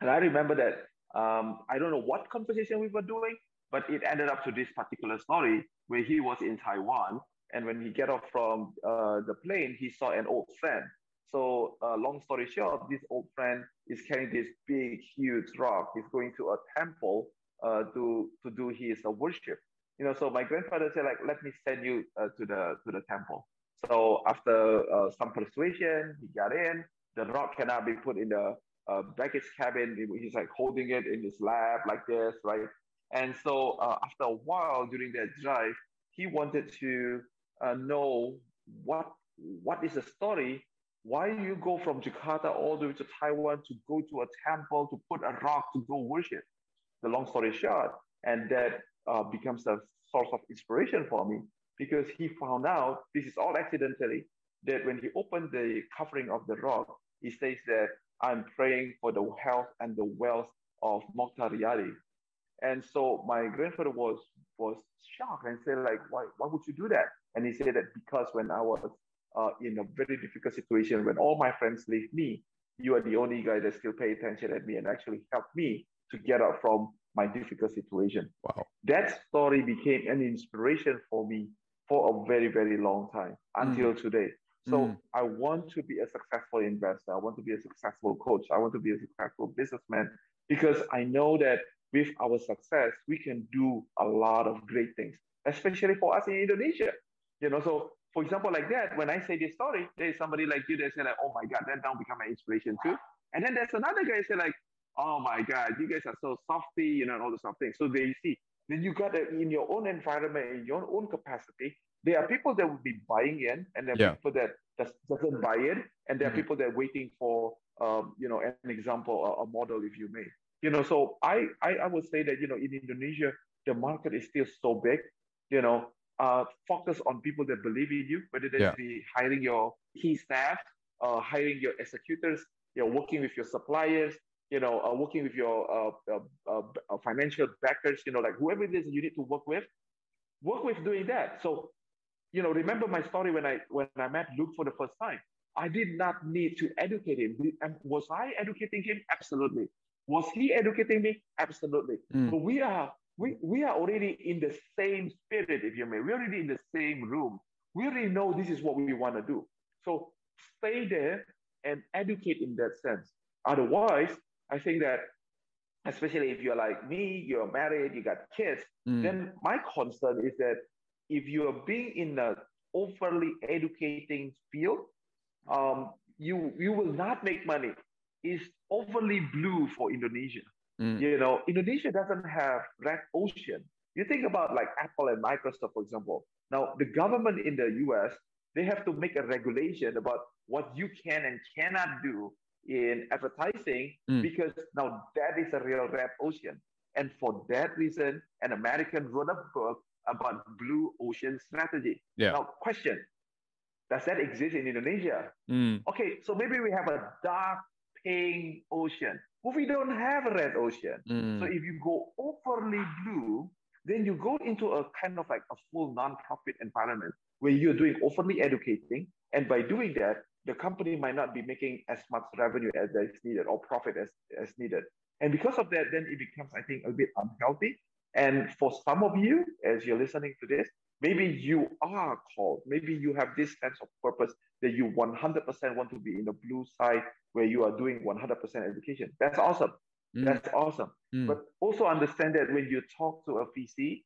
and I remember that um, I don't know what conversation we were doing, but it ended up to this particular story where he was in Taiwan, and when he get off from uh, the plane, he saw an old friend so, uh, long story short, this old friend is carrying this big, huge rock. He's going to a temple uh, to to do his uh, worship. You know, so my grandfather said, like, let me send you uh, to the to the temple. So after uh, some persuasion, he got in. The rock cannot be put in the uh, baggage cabin. He's like holding it in his lap like this, right? And so after a while during that drive, he wanted to know what what is the story why you go from Jakarta all the way to Taiwan to go to a temple to put a rock to go worship? The long story short, and that uh, becomes a source of inspiration for me because he found out this is all accidentally that when he opened the covering of the rock, he says that I'm praying for the health and the wealth of Mochtar Riady. And so my grandfather was was shocked and said, like, why, why would you do that? And he said that because when I was uh, in a very difficult situation when all my friends leave me, you are the only guy that still pay attention at me and actually help me to get out from my difficult situation. Wow. That story became an inspiration for me for a very, very long time until mm. today. So mm. I want to be a successful investor. I want to be a successful coach. I want to be a successful businessman because I know that with our success, we can do a lot of great things, especially for us in Indonesia. You know, so for example, like that, when I say this story, there's somebody like you that say like, oh my God, that now become an inspiration too. And then there's another guy say like, oh my God, you guys are so softy, you know, and all the stuff things. So they see. Then you got it in your own environment, in your own capacity. There are people that would be buying in, and there are yeah. people that just doesn't buy in, and there are mm-hmm. people that are waiting for, um, you know, an example, a, a model, if you may. You know, so I, I I would say that you know in Indonesia the market is still so big. You know, uh, focus on people that believe in you, whether that yeah. be hiring your key staff, uh, hiring your executors, you know, working with your suppliers, you know, uh, working with your uh, uh, uh, financial backers, you know, like whoever it is you need to work with, work with doing that. So, you know, remember my story when I when I met Luke for the first time. I did not need to educate him. Was I educating him? Absolutely. Was he educating me? Absolutely. Mm. But we are we, we are already in the same spirit, if you may. We're already in the same room. We already know this is what we want to do. So stay there and educate in that sense. Otherwise, I think that, especially if you're like me, you're married, you got kids, mm. then my concern is that if you are being in a overly educating field, um, you you will not make money. It's overly blue for Indonesia. Mm. You know, Indonesia doesn't have red ocean. You think about like Apple and Microsoft, for example. Now, the government in the US, they have to make a regulation about what you can and cannot do in advertising mm. because now that is a real red ocean. And for that reason, an American wrote a book about blue ocean strategy. Yeah. Now, question Does that exist in Indonesia? Mm. Okay, so maybe we have a dark pink ocean. But we don't have a red ocean. Mm. So if you go overly blue, then you go into a kind of like a full non-profit environment where you're doing overly educating. And by doing that, the company might not be making as much revenue as is needed or profit as, as needed. And because of that, then it becomes, I think, a bit unhealthy. And for some of you, as you're listening to this, maybe you are called, maybe you have this sense of purpose that you 100% want to be in the blue side where you are doing 100% education. That's awesome. Mm. That's awesome. Mm. But also understand that when you talk to a VC,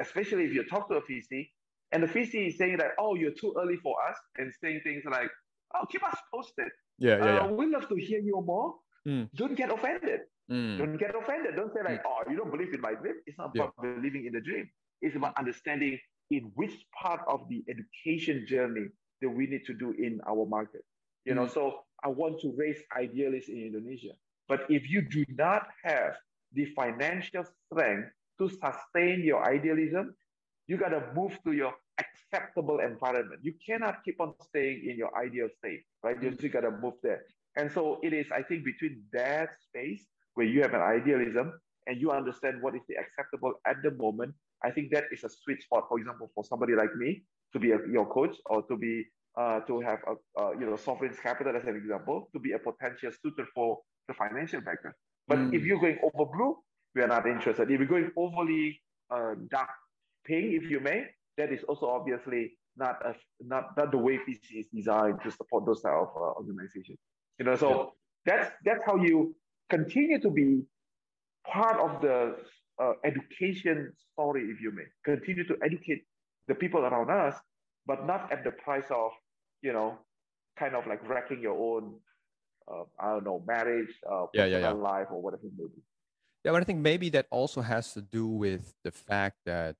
especially if you talk to a VC, and the VC is saying that, oh, you're too early for us, and saying things like, oh, keep us posted. Yeah, yeah, uh, yeah. we love to hear you more. Mm. Don't get offended. Mm. Don't get offended. Don't say like, mm. oh, you don't believe in my dream. It's not about yeah. believing in the dream. It's about understanding in which part of the education journey that we need to do in our market. You know, mm. so I want to raise idealists in Indonesia. But if you do not have the financial strength to sustain your idealism, you got to move to your acceptable environment. You cannot keep on staying in your ideal state, right? You just got to move there. And so it is, I think, between that space where you have an idealism and you understand what is the acceptable at the moment. I think that is a sweet spot, for example, for somebody like me to be a, your coach or to be uh, to have a, uh, you know sovereign capital as an example to be a potential suitor for the financial backer. But mm. if you're going over blue, we are not interested. If you're going overly uh, dark pink, if you may, that is also obviously not a, not not the way VC is designed to support those type of uh, organizations. You know, so that's that's how you continue to be part of the uh, education story, if you may. Continue to educate the people around us, but not at the price of, you know, kind of like wrecking your own, uh, I don't know, marriage, uh, yeah, yeah, yeah. life, or whatever it may be. Yeah, but I think maybe that also has to do with the fact that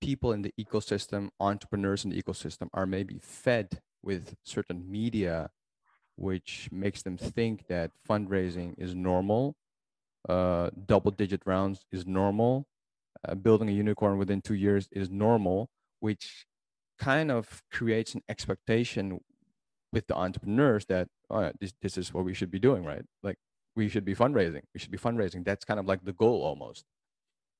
people in the ecosystem, entrepreneurs in the ecosystem, are maybe fed with certain media which makes them think that fundraising is normal, uh, double digit rounds is normal, uh, building a unicorn within two years is normal, which kind of creates an expectation with the entrepreneurs that oh, this, this is what we should be doing, right? Like we should be fundraising. We should be fundraising. That's kind of like the goal almost.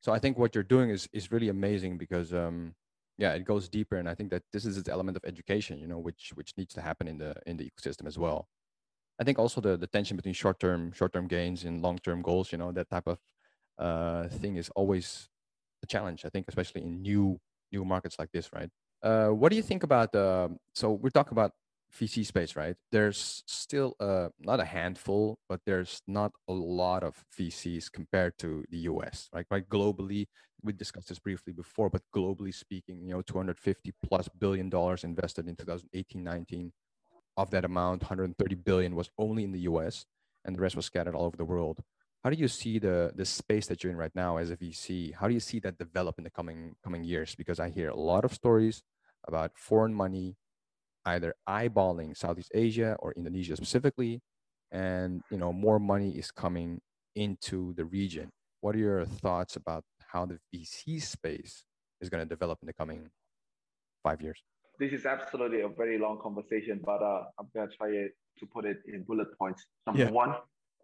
So I think what you're doing is is really amazing because um, yeah it goes deeper and i think that this is its element of education you know which which needs to happen in the in the ecosystem as well i think also the the tension between short term short term gains and long term goals you know that type of uh thing is always a challenge i think especially in new new markets like this right uh what do you think about uh, so we're talking about VC space, right? There's still uh, not a handful, but there's not a lot of VCs compared to the US, right? Right, globally, we discussed this briefly before, but globally speaking, you know, 250 plus billion dollars invested in 2018, 19. Of that amount, 130 billion was only in the US, and the rest was scattered all over the world. How do you see the the space that you're in right now as a VC? How do you see that develop in the coming coming years? Because I hear a lot of stories about foreign money either eyeballing Southeast Asia or Indonesia specifically, and you know more money is coming into the region. What are your thoughts about how the VC space is going to develop in the coming five years? This is absolutely a very long conversation, but uh, I'm going to try to put it in bullet points. Number yeah. one,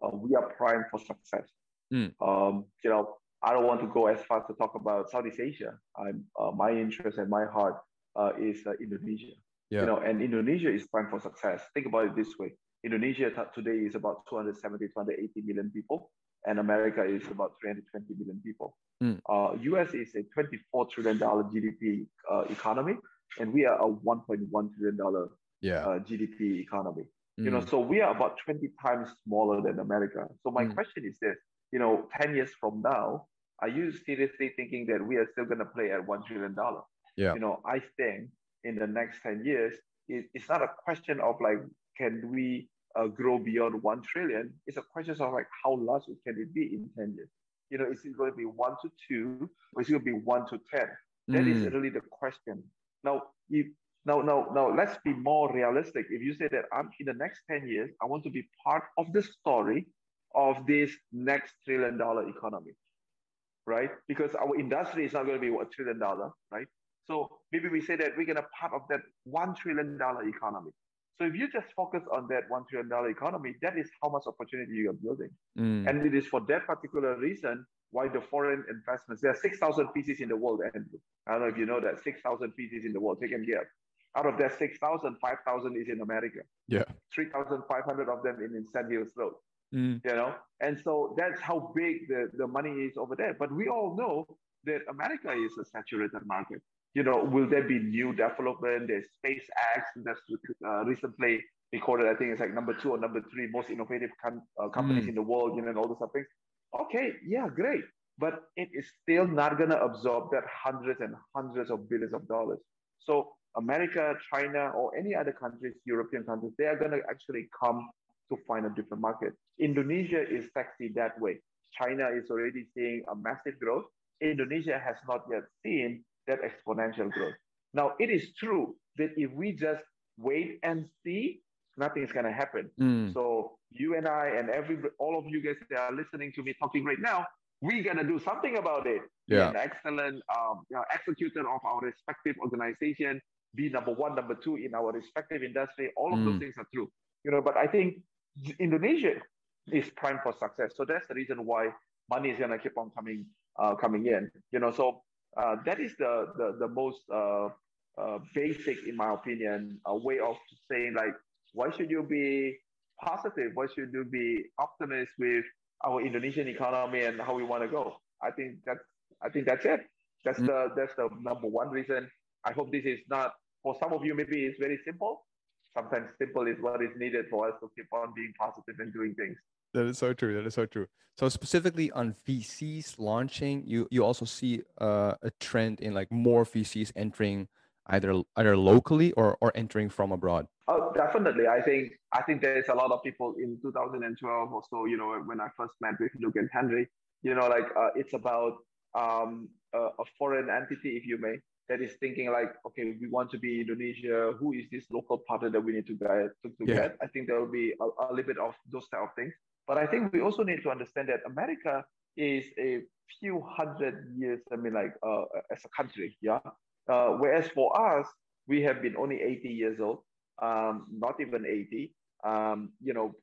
uh, we are primed for success. Mm. Um, you know, I don't want to go as far to talk about Southeast Asia. I'm, uh, my interest and my heart uh, is uh, Indonesia. Yeah. You know, and Indonesia is primed for success. Think about it this way: Indonesia today is about 270, 280 million people, and America is about 320 million people. Mm. Uh, US is a 24 trillion dollar GDP uh, economy, and we are a 1.1 trillion dollar yeah. uh, GDP economy. Mm. You know, hmm. so we are about 20 times smaller than America. So my mm. question is this: you know, 10 years from now, are you seriously thinking that we are still going to play at one trillion dollar? Yeah. You know, I think in the next 10 years, it, it's not a question of like, can we uh, grow beyond 1 trillion? It's a question of like, how large can it be in 10 years? You know, is it going to be 1 to 2 or is it going to be 1 to 10? That mm. is really the question. Now, if now, now, now, let's be more realistic. If you say that I'm in the next 10 years, I want to be part of the story of this next trillion dollar economy, right? Because our industry is not going to be a trillion dollar, right? So maybe we say that we're going to part of that $1 trillion economy. So if you just focus on that $1 trillion economy, that is how much opportunity you are building. Mm. And it is for that particular reason why the foreign investments, there are 6,000 VCs in the world, Andrew. I don't know if you know that, 6,000 VCs in the world, take and guess. Out of that 6,000, 5,000 is in America. Yeah. 3,500 of them in, in Sand Hills Road. Mm. You know, and so that's how big the, the money is over there. But we all know that America is a saturated market you know, will there be new development? There's SpaceX that's uh, recently recorded. I think it's like number two or number three most innovative com- uh, companies mm. in the world. You know, and all those things. Okay, yeah, great, but it is still not gonna absorb that hundreds and hundreds of billions of dollars. So America, China, or any other countries, European countries, they are gonna actually come to find a different market. Indonesia is sexy that way. China is already seeing a massive growth. Indonesia has not yet seen that exponential growth. Now, it is true that if we just wait and see, nothing's going to happen. Mm. So you and I and every all of you guys that are listening to me talking right now, we got to do something about it. Yeah. Be an excellent um, you know, executor of our respective organization, be number one, number two in our respective industry. All of mm. those things are true. You know, but I think Indonesia is primed for success. So that's the reason why money is gonna keep on coming uh, coming in. You know, so uh, that is the the, the most uh, uh, basic, in my opinion, a way of saying like, why should you be positive? Why should you be optimist with our Indonesian economy and how we want to go? I think that's I think that's it. That's mm-hmm. the that's the number one reason. I hope this is not for some of you. Maybe it's very simple. Sometimes simple is what is needed for us to keep on being positive and doing things. That is so true. That is so true. So specifically on VCs launching, you you also see uh, a trend in like more VCs entering either either locally or or entering from abroad. Oh, definitely. I think I think there's a lot of people in 2012 or so. You know, when I first met with Luke and Henry, you know, like uh, it's about um, a, a foreign entity, if you may, that is thinking like, okay, we want to be Indonesia. Who is this local partner that we need to get? To, to yeah. get? I think there will be a, a, little bit of those type of things. But I think we also need to understand that America is a few hundred years. I mean, like uh, as a country, yeah. Uh, whereas for us, we have been only 80 years old, um, not even 80. Um, you know,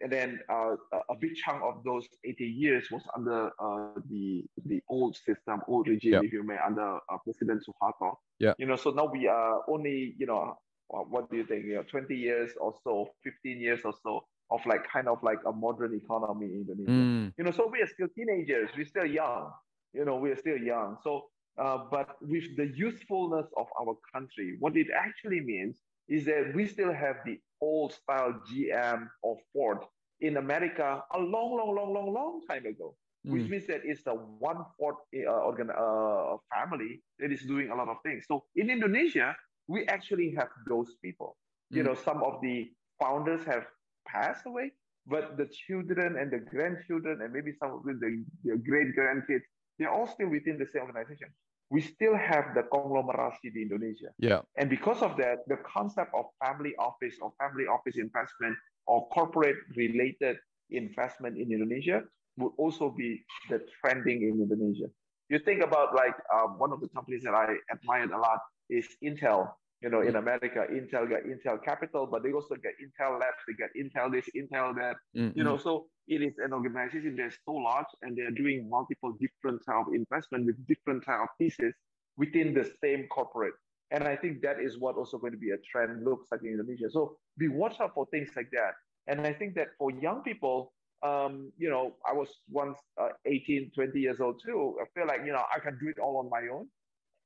and then uh, a big chunk of those 80 years was under uh, the the old system, old regime, if you may, under uh, President Suharto. Yeah. You know, so now we are only, you know, what do you think? You know, 20 years or so, 15 years or so of like kind of like a modern economy in Indonesia. Mm. You know, so we are still teenagers. We're still young. You know, we are still young. So, uh, but with the usefulness of our country, what it actually means is that we still have the old style GM or Ford in America a long, long, long, long, long time ago, mm. which means that it's the one Ford uh, organ, uh, family that is doing a lot of things. So in Indonesia, we actually have those people. Mm. You know, some of the founders have passed away, but the children and the grandchildren and maybe some of the, the great grandkids, they're all still within the same organization we still have the conglomerasi in Indonesia. Yeah. And because of that, the concept of family office or family office investment or corporate related investment in Indonesia would also be the trending in Indonesia. You think about like uh, one of the companies that I admired a lot is Intel you know, in America, Intel got Intel Capital, but they also get Intel Labs, they get Intel this, Intel that. Mm-hmm. You know, so it is an organization that's so large and they're doing multiple different type of investment with different type of pieces within the same corporate. And I think that is what also going to be a trend looks like in Indonesia. So be watch out for things like that. And I think that for young people, um, you know, I was once uh, 18, 20 years old too. I feel like, you know, I can do it all on my own.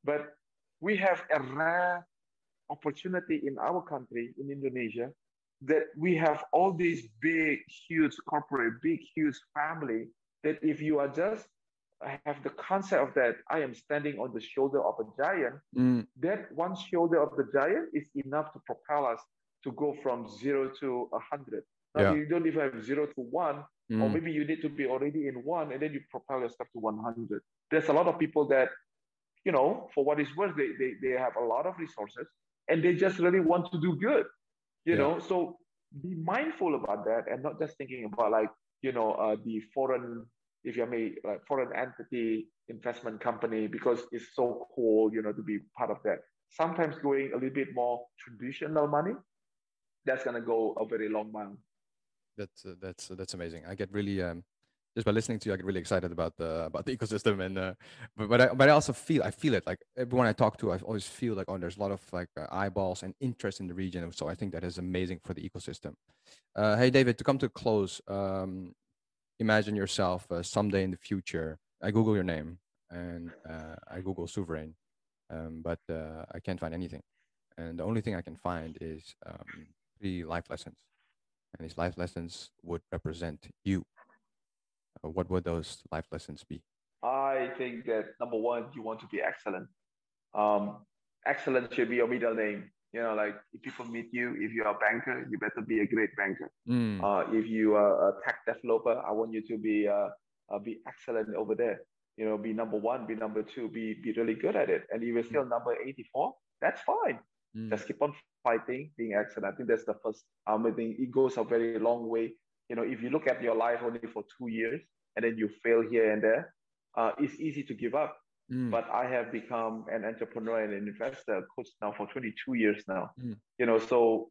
But we have a rare opportunity in our country, in Indonesia, that we have all these big, huge corporate, big, huge family, that if you are just have the concept of that I am standing on the shoulder of a giant, mm. that one shoulder of the giant is enough to propel us to go from zero to a hundred. Now yeah. you don't even have zero to one, mm. or maybe you need to be already in one and then you propel yourself to 100. There's a lot of people that, you know, for what is worth, they, they, they have a lot of resources, and they just really want to do good you yeah. know? So be mindful about that and not just thinking about like you know uh, the foreign if you may like foreign entity investment company because it's so cool you know to be part of that. Sometimes going a little bit more traditional money that's going to go a very long mile. That's uh, that's uh, that's amazing. I get really um just by listening to you, I get really excited about the about the ecosystem. And uh, but but I but I also feel I feel it like everyone I talk to, I always feel like oh, there's a lot of like uh, eyeballs and interest in the region. So I think that is amazing for the ecosystem. Uh, hey David, to come to a close, um, imagine yourself uh, someday in the future. I Google your name and uh, I Google Sovereign. um, but uh, I can't find anything. And the only thing I can find is um, three life lessons, and these life lessons would represent you. Uh, what would those life lessons be? I think that number one, you want to be excellent. Um, excellent should be your middle name. You know, like if people meet you, if you're a banker, you better be a great banker. Mm. Uh, if you are a tech developer, I want you to be uh, uh, be excellent over there. You know, be number one, be number two, be be really good at it. And if you're still mm. number 84, that's fine. Mm. Just keep on fighting, being excellent. I think that's the first. Um, I think it goes a very long way. You know, if you look at your life only for two years and then you fail here and there, uh, it's easy to give up. Mm. But I have become an entrepreneur and an investor coach now for 22 years now. Mm. You know, so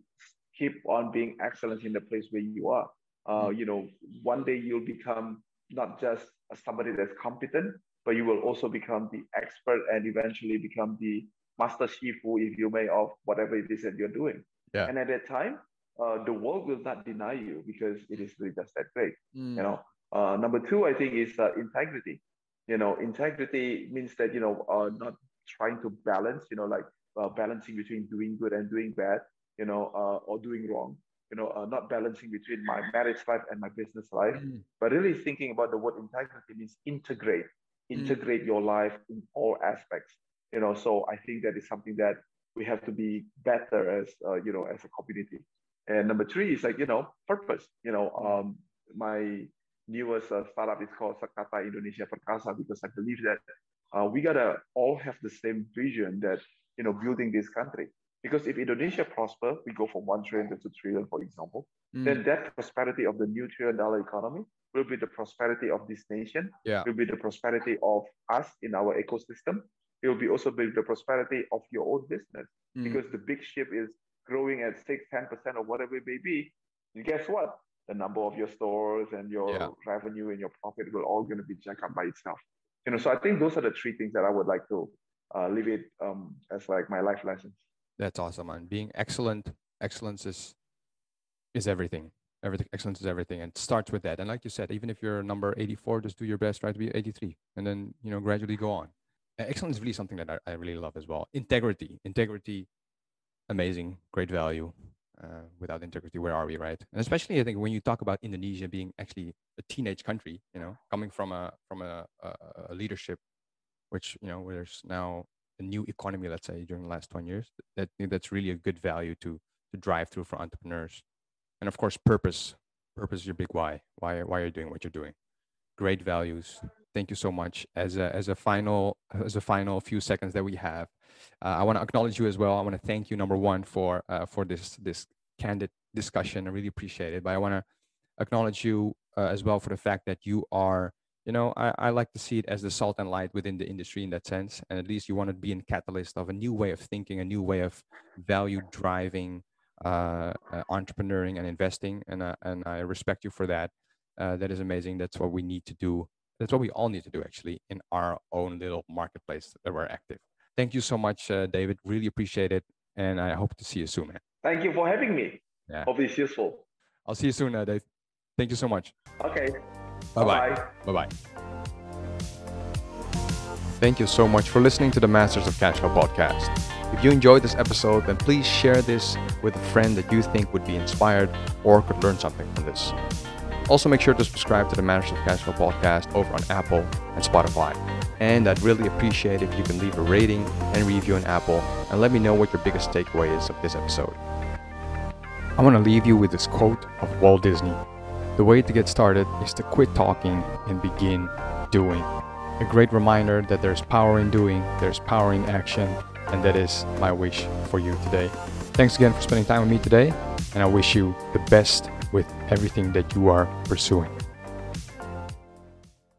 keep on being excellent in the place where you are. Uh, mm. You know, one day you'll become not just somebody that's competent, but you will also become the expert and eventually become the master shifu, if you may, of whatever it is that you're doing. Yeah. And at that time, uh, the world will not deny you because it is really just that great. Mm. You know. Uh, number two, I think, is uh, integrity you know integrity means that you know uh, not trying to balance you know like uh, balancing between doing good and doing bad you know uh, or doing wrong you know uh, not balancing between my marriage life and my business life mm. but really thinking about the word integrity means integrate mm. integrate mm. your life in all aspects you know so i think that is something that we have to be better as uh, you know as a community and number three is like you know purpose you know um my newest uh, startup is called Sakata Indonesia Perkasa because I believe that uh, we gotta all have the same vision that you know building this country. Because if Indonesia prosper, we go from one trillion to two trillion, for example, mm. then that prosperity of the new trillion dollar economy will be the prosperity of this nation. Yeah. Will be the prosperity of us in our ecosystem. It will be also be the prosperity of your own business. Mm. Because the big ship is growing at six, 10% or whatever it may be. And guess what? the number of your stores and your yeah. revenue and your profit will all going to be jacked up by itself. You know, so I think those are the three things that I would like to uh, leave it um, as like my life lessons. That's awesome, man. Being excellent, excellence is is everything. Everything, excellence is everything, and starts with that. And like you said, even if you're number 84, just do your best. Try to be 83, and then you know gradually go on. Excellence is really something that I, I really love as well. Integrity, integrity, amazing, great value uh, without integrity, where are we, right? And especially, I think when you talk about Indonesia being actually a teenage country, you know, coming from a from a, a, a leadership, which you know, there's now a new economy, let's say, during the last 20 years, that that's really a good value to to drive through for entrepreneurs, and of course, purpose. Purpose is your big why. Why why are you doing what you're doing? Great values. Thank you so much. As a as a final as a final few seconds that we have, uh, I want to acknowledge you as well. I want to thank you, number one, for uh, for this this candid discussion. I really appreciate it. But I want to acknowledge you uh, as well for the fact that you are, you know, I, I like to see it as the salt and light within the industry in that sense. And at least you want to be a catalyst of a new way of thinking, a new way of value driving, uh, uh, entrepreneuring and investing. And uh, and I respect you for that. Uh, that is amazing. That's what we need to do. That's what we all need to do actually in our own little marketplace that we're active. Thank you so much, uh, David. Really appreciate it. And I hope to see you soon, man. Thank you for having me. Yeah. Hope it's useful. I'll see you soon, uh, Dave. Thank you so much. Okay. Bye bye. Bye bye. Thank you so much for listening to the Masters of Cash Flow podcast. If you enjoyed this episode, then please share this with a friend that you think would be inspired or could learn something from this. Also, make sure to subscribe to the Masters of Cash Flow podcast over on Apple and Spotify. And I'd really appreciate if you can leave a rating and review on Apple and let me know what your biggest takeaway is of this episode. I want to leave you with this quote of Walt Disney The way to get started is to quit talking and begin doing. A great reminder that there's power in doing, there's power in action, and that is my wish for you today. Thanks again for spending time with me today, and I wish you the best with everything that you are pursuing.